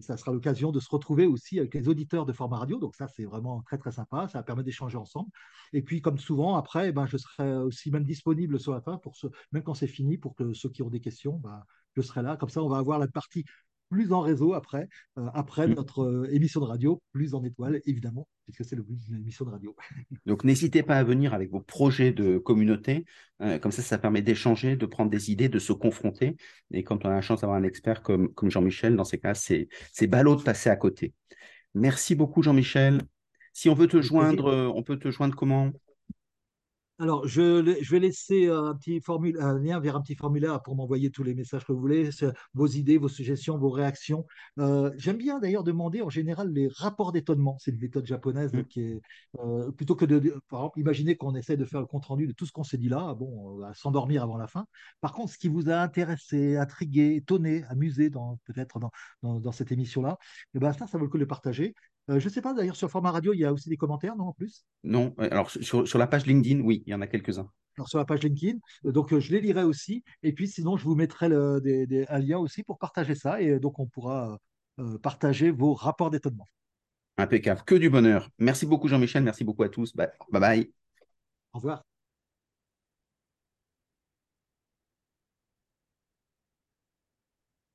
ça sera l'occasion de se retrouver aussi avec les auditeurs de format radio. Donc ça, c'est vraiment très, très sympa. Ça permet d'échanger ensemble. Et puis, comme souvent, après, eh ben, je serai aussi même disponible sur la fin, pour même quand c'est fini, pour que ceux qui ont des questions, ben, je serai là. Comme ça, on va avoir la partie plus en réseau après, euh, après mm. notre euh, émission de radio, plus en étoile, évidemment, puisque c'est le but d'une émission de radio. Donc n'hésitez pas à venir avec vos projets de communauté, euh, comme ça, ça permet d'échanger, de prendre des idées, de se confronter. Et quand on a la chance d'avoir un expert comme, comme Jean-Michel, dans ces cas, c'est ballot de passer à côté. Merci beaucoup, Jean-Michel. Si on veut te joindre, on peut te joindre comment? Alors, je, vais laisser un, petit un lien vers un petit formulaire pour m'envoyer tous les messages que vous voulez, vos idées, vos suggestions, vos réactions. Euh, j'aime bien d'ailleurs demander en général les rapports d'étonnement. C'est une méthode japonaise mmh. qui est euh, plutôt que de, par exemple, imaginer qu'on essaie de faire le compte rendu de tout ce qu'on s'est dit là, bon, à s'endormir avant la fin. Par contre, ce qui vous a intéressé, intrigué, étonné, amusé, peut-être dans, cette émission-là, eh ben ça, ça vaut le coup de le partager. Euh, je ne sais pas, d'ailleurs, sur format radio, il y a aussi des commentaires, non, en plus? Non, alors sur, sur, la page LinkedIn, oui, il y en a quelques-uns. sur la page LinkedIn. Donc, je les lirai aussi. Et puis, sinon, je vous mettrai des, un lien aussi pour partager ça. Et donc, on pourra partager vos rapports d'étonnement. Impeccable. Que du bonheur. Merci beaucoup, Jean-Michel. Merci beaucoup à tous. Bye bye. Au revoir.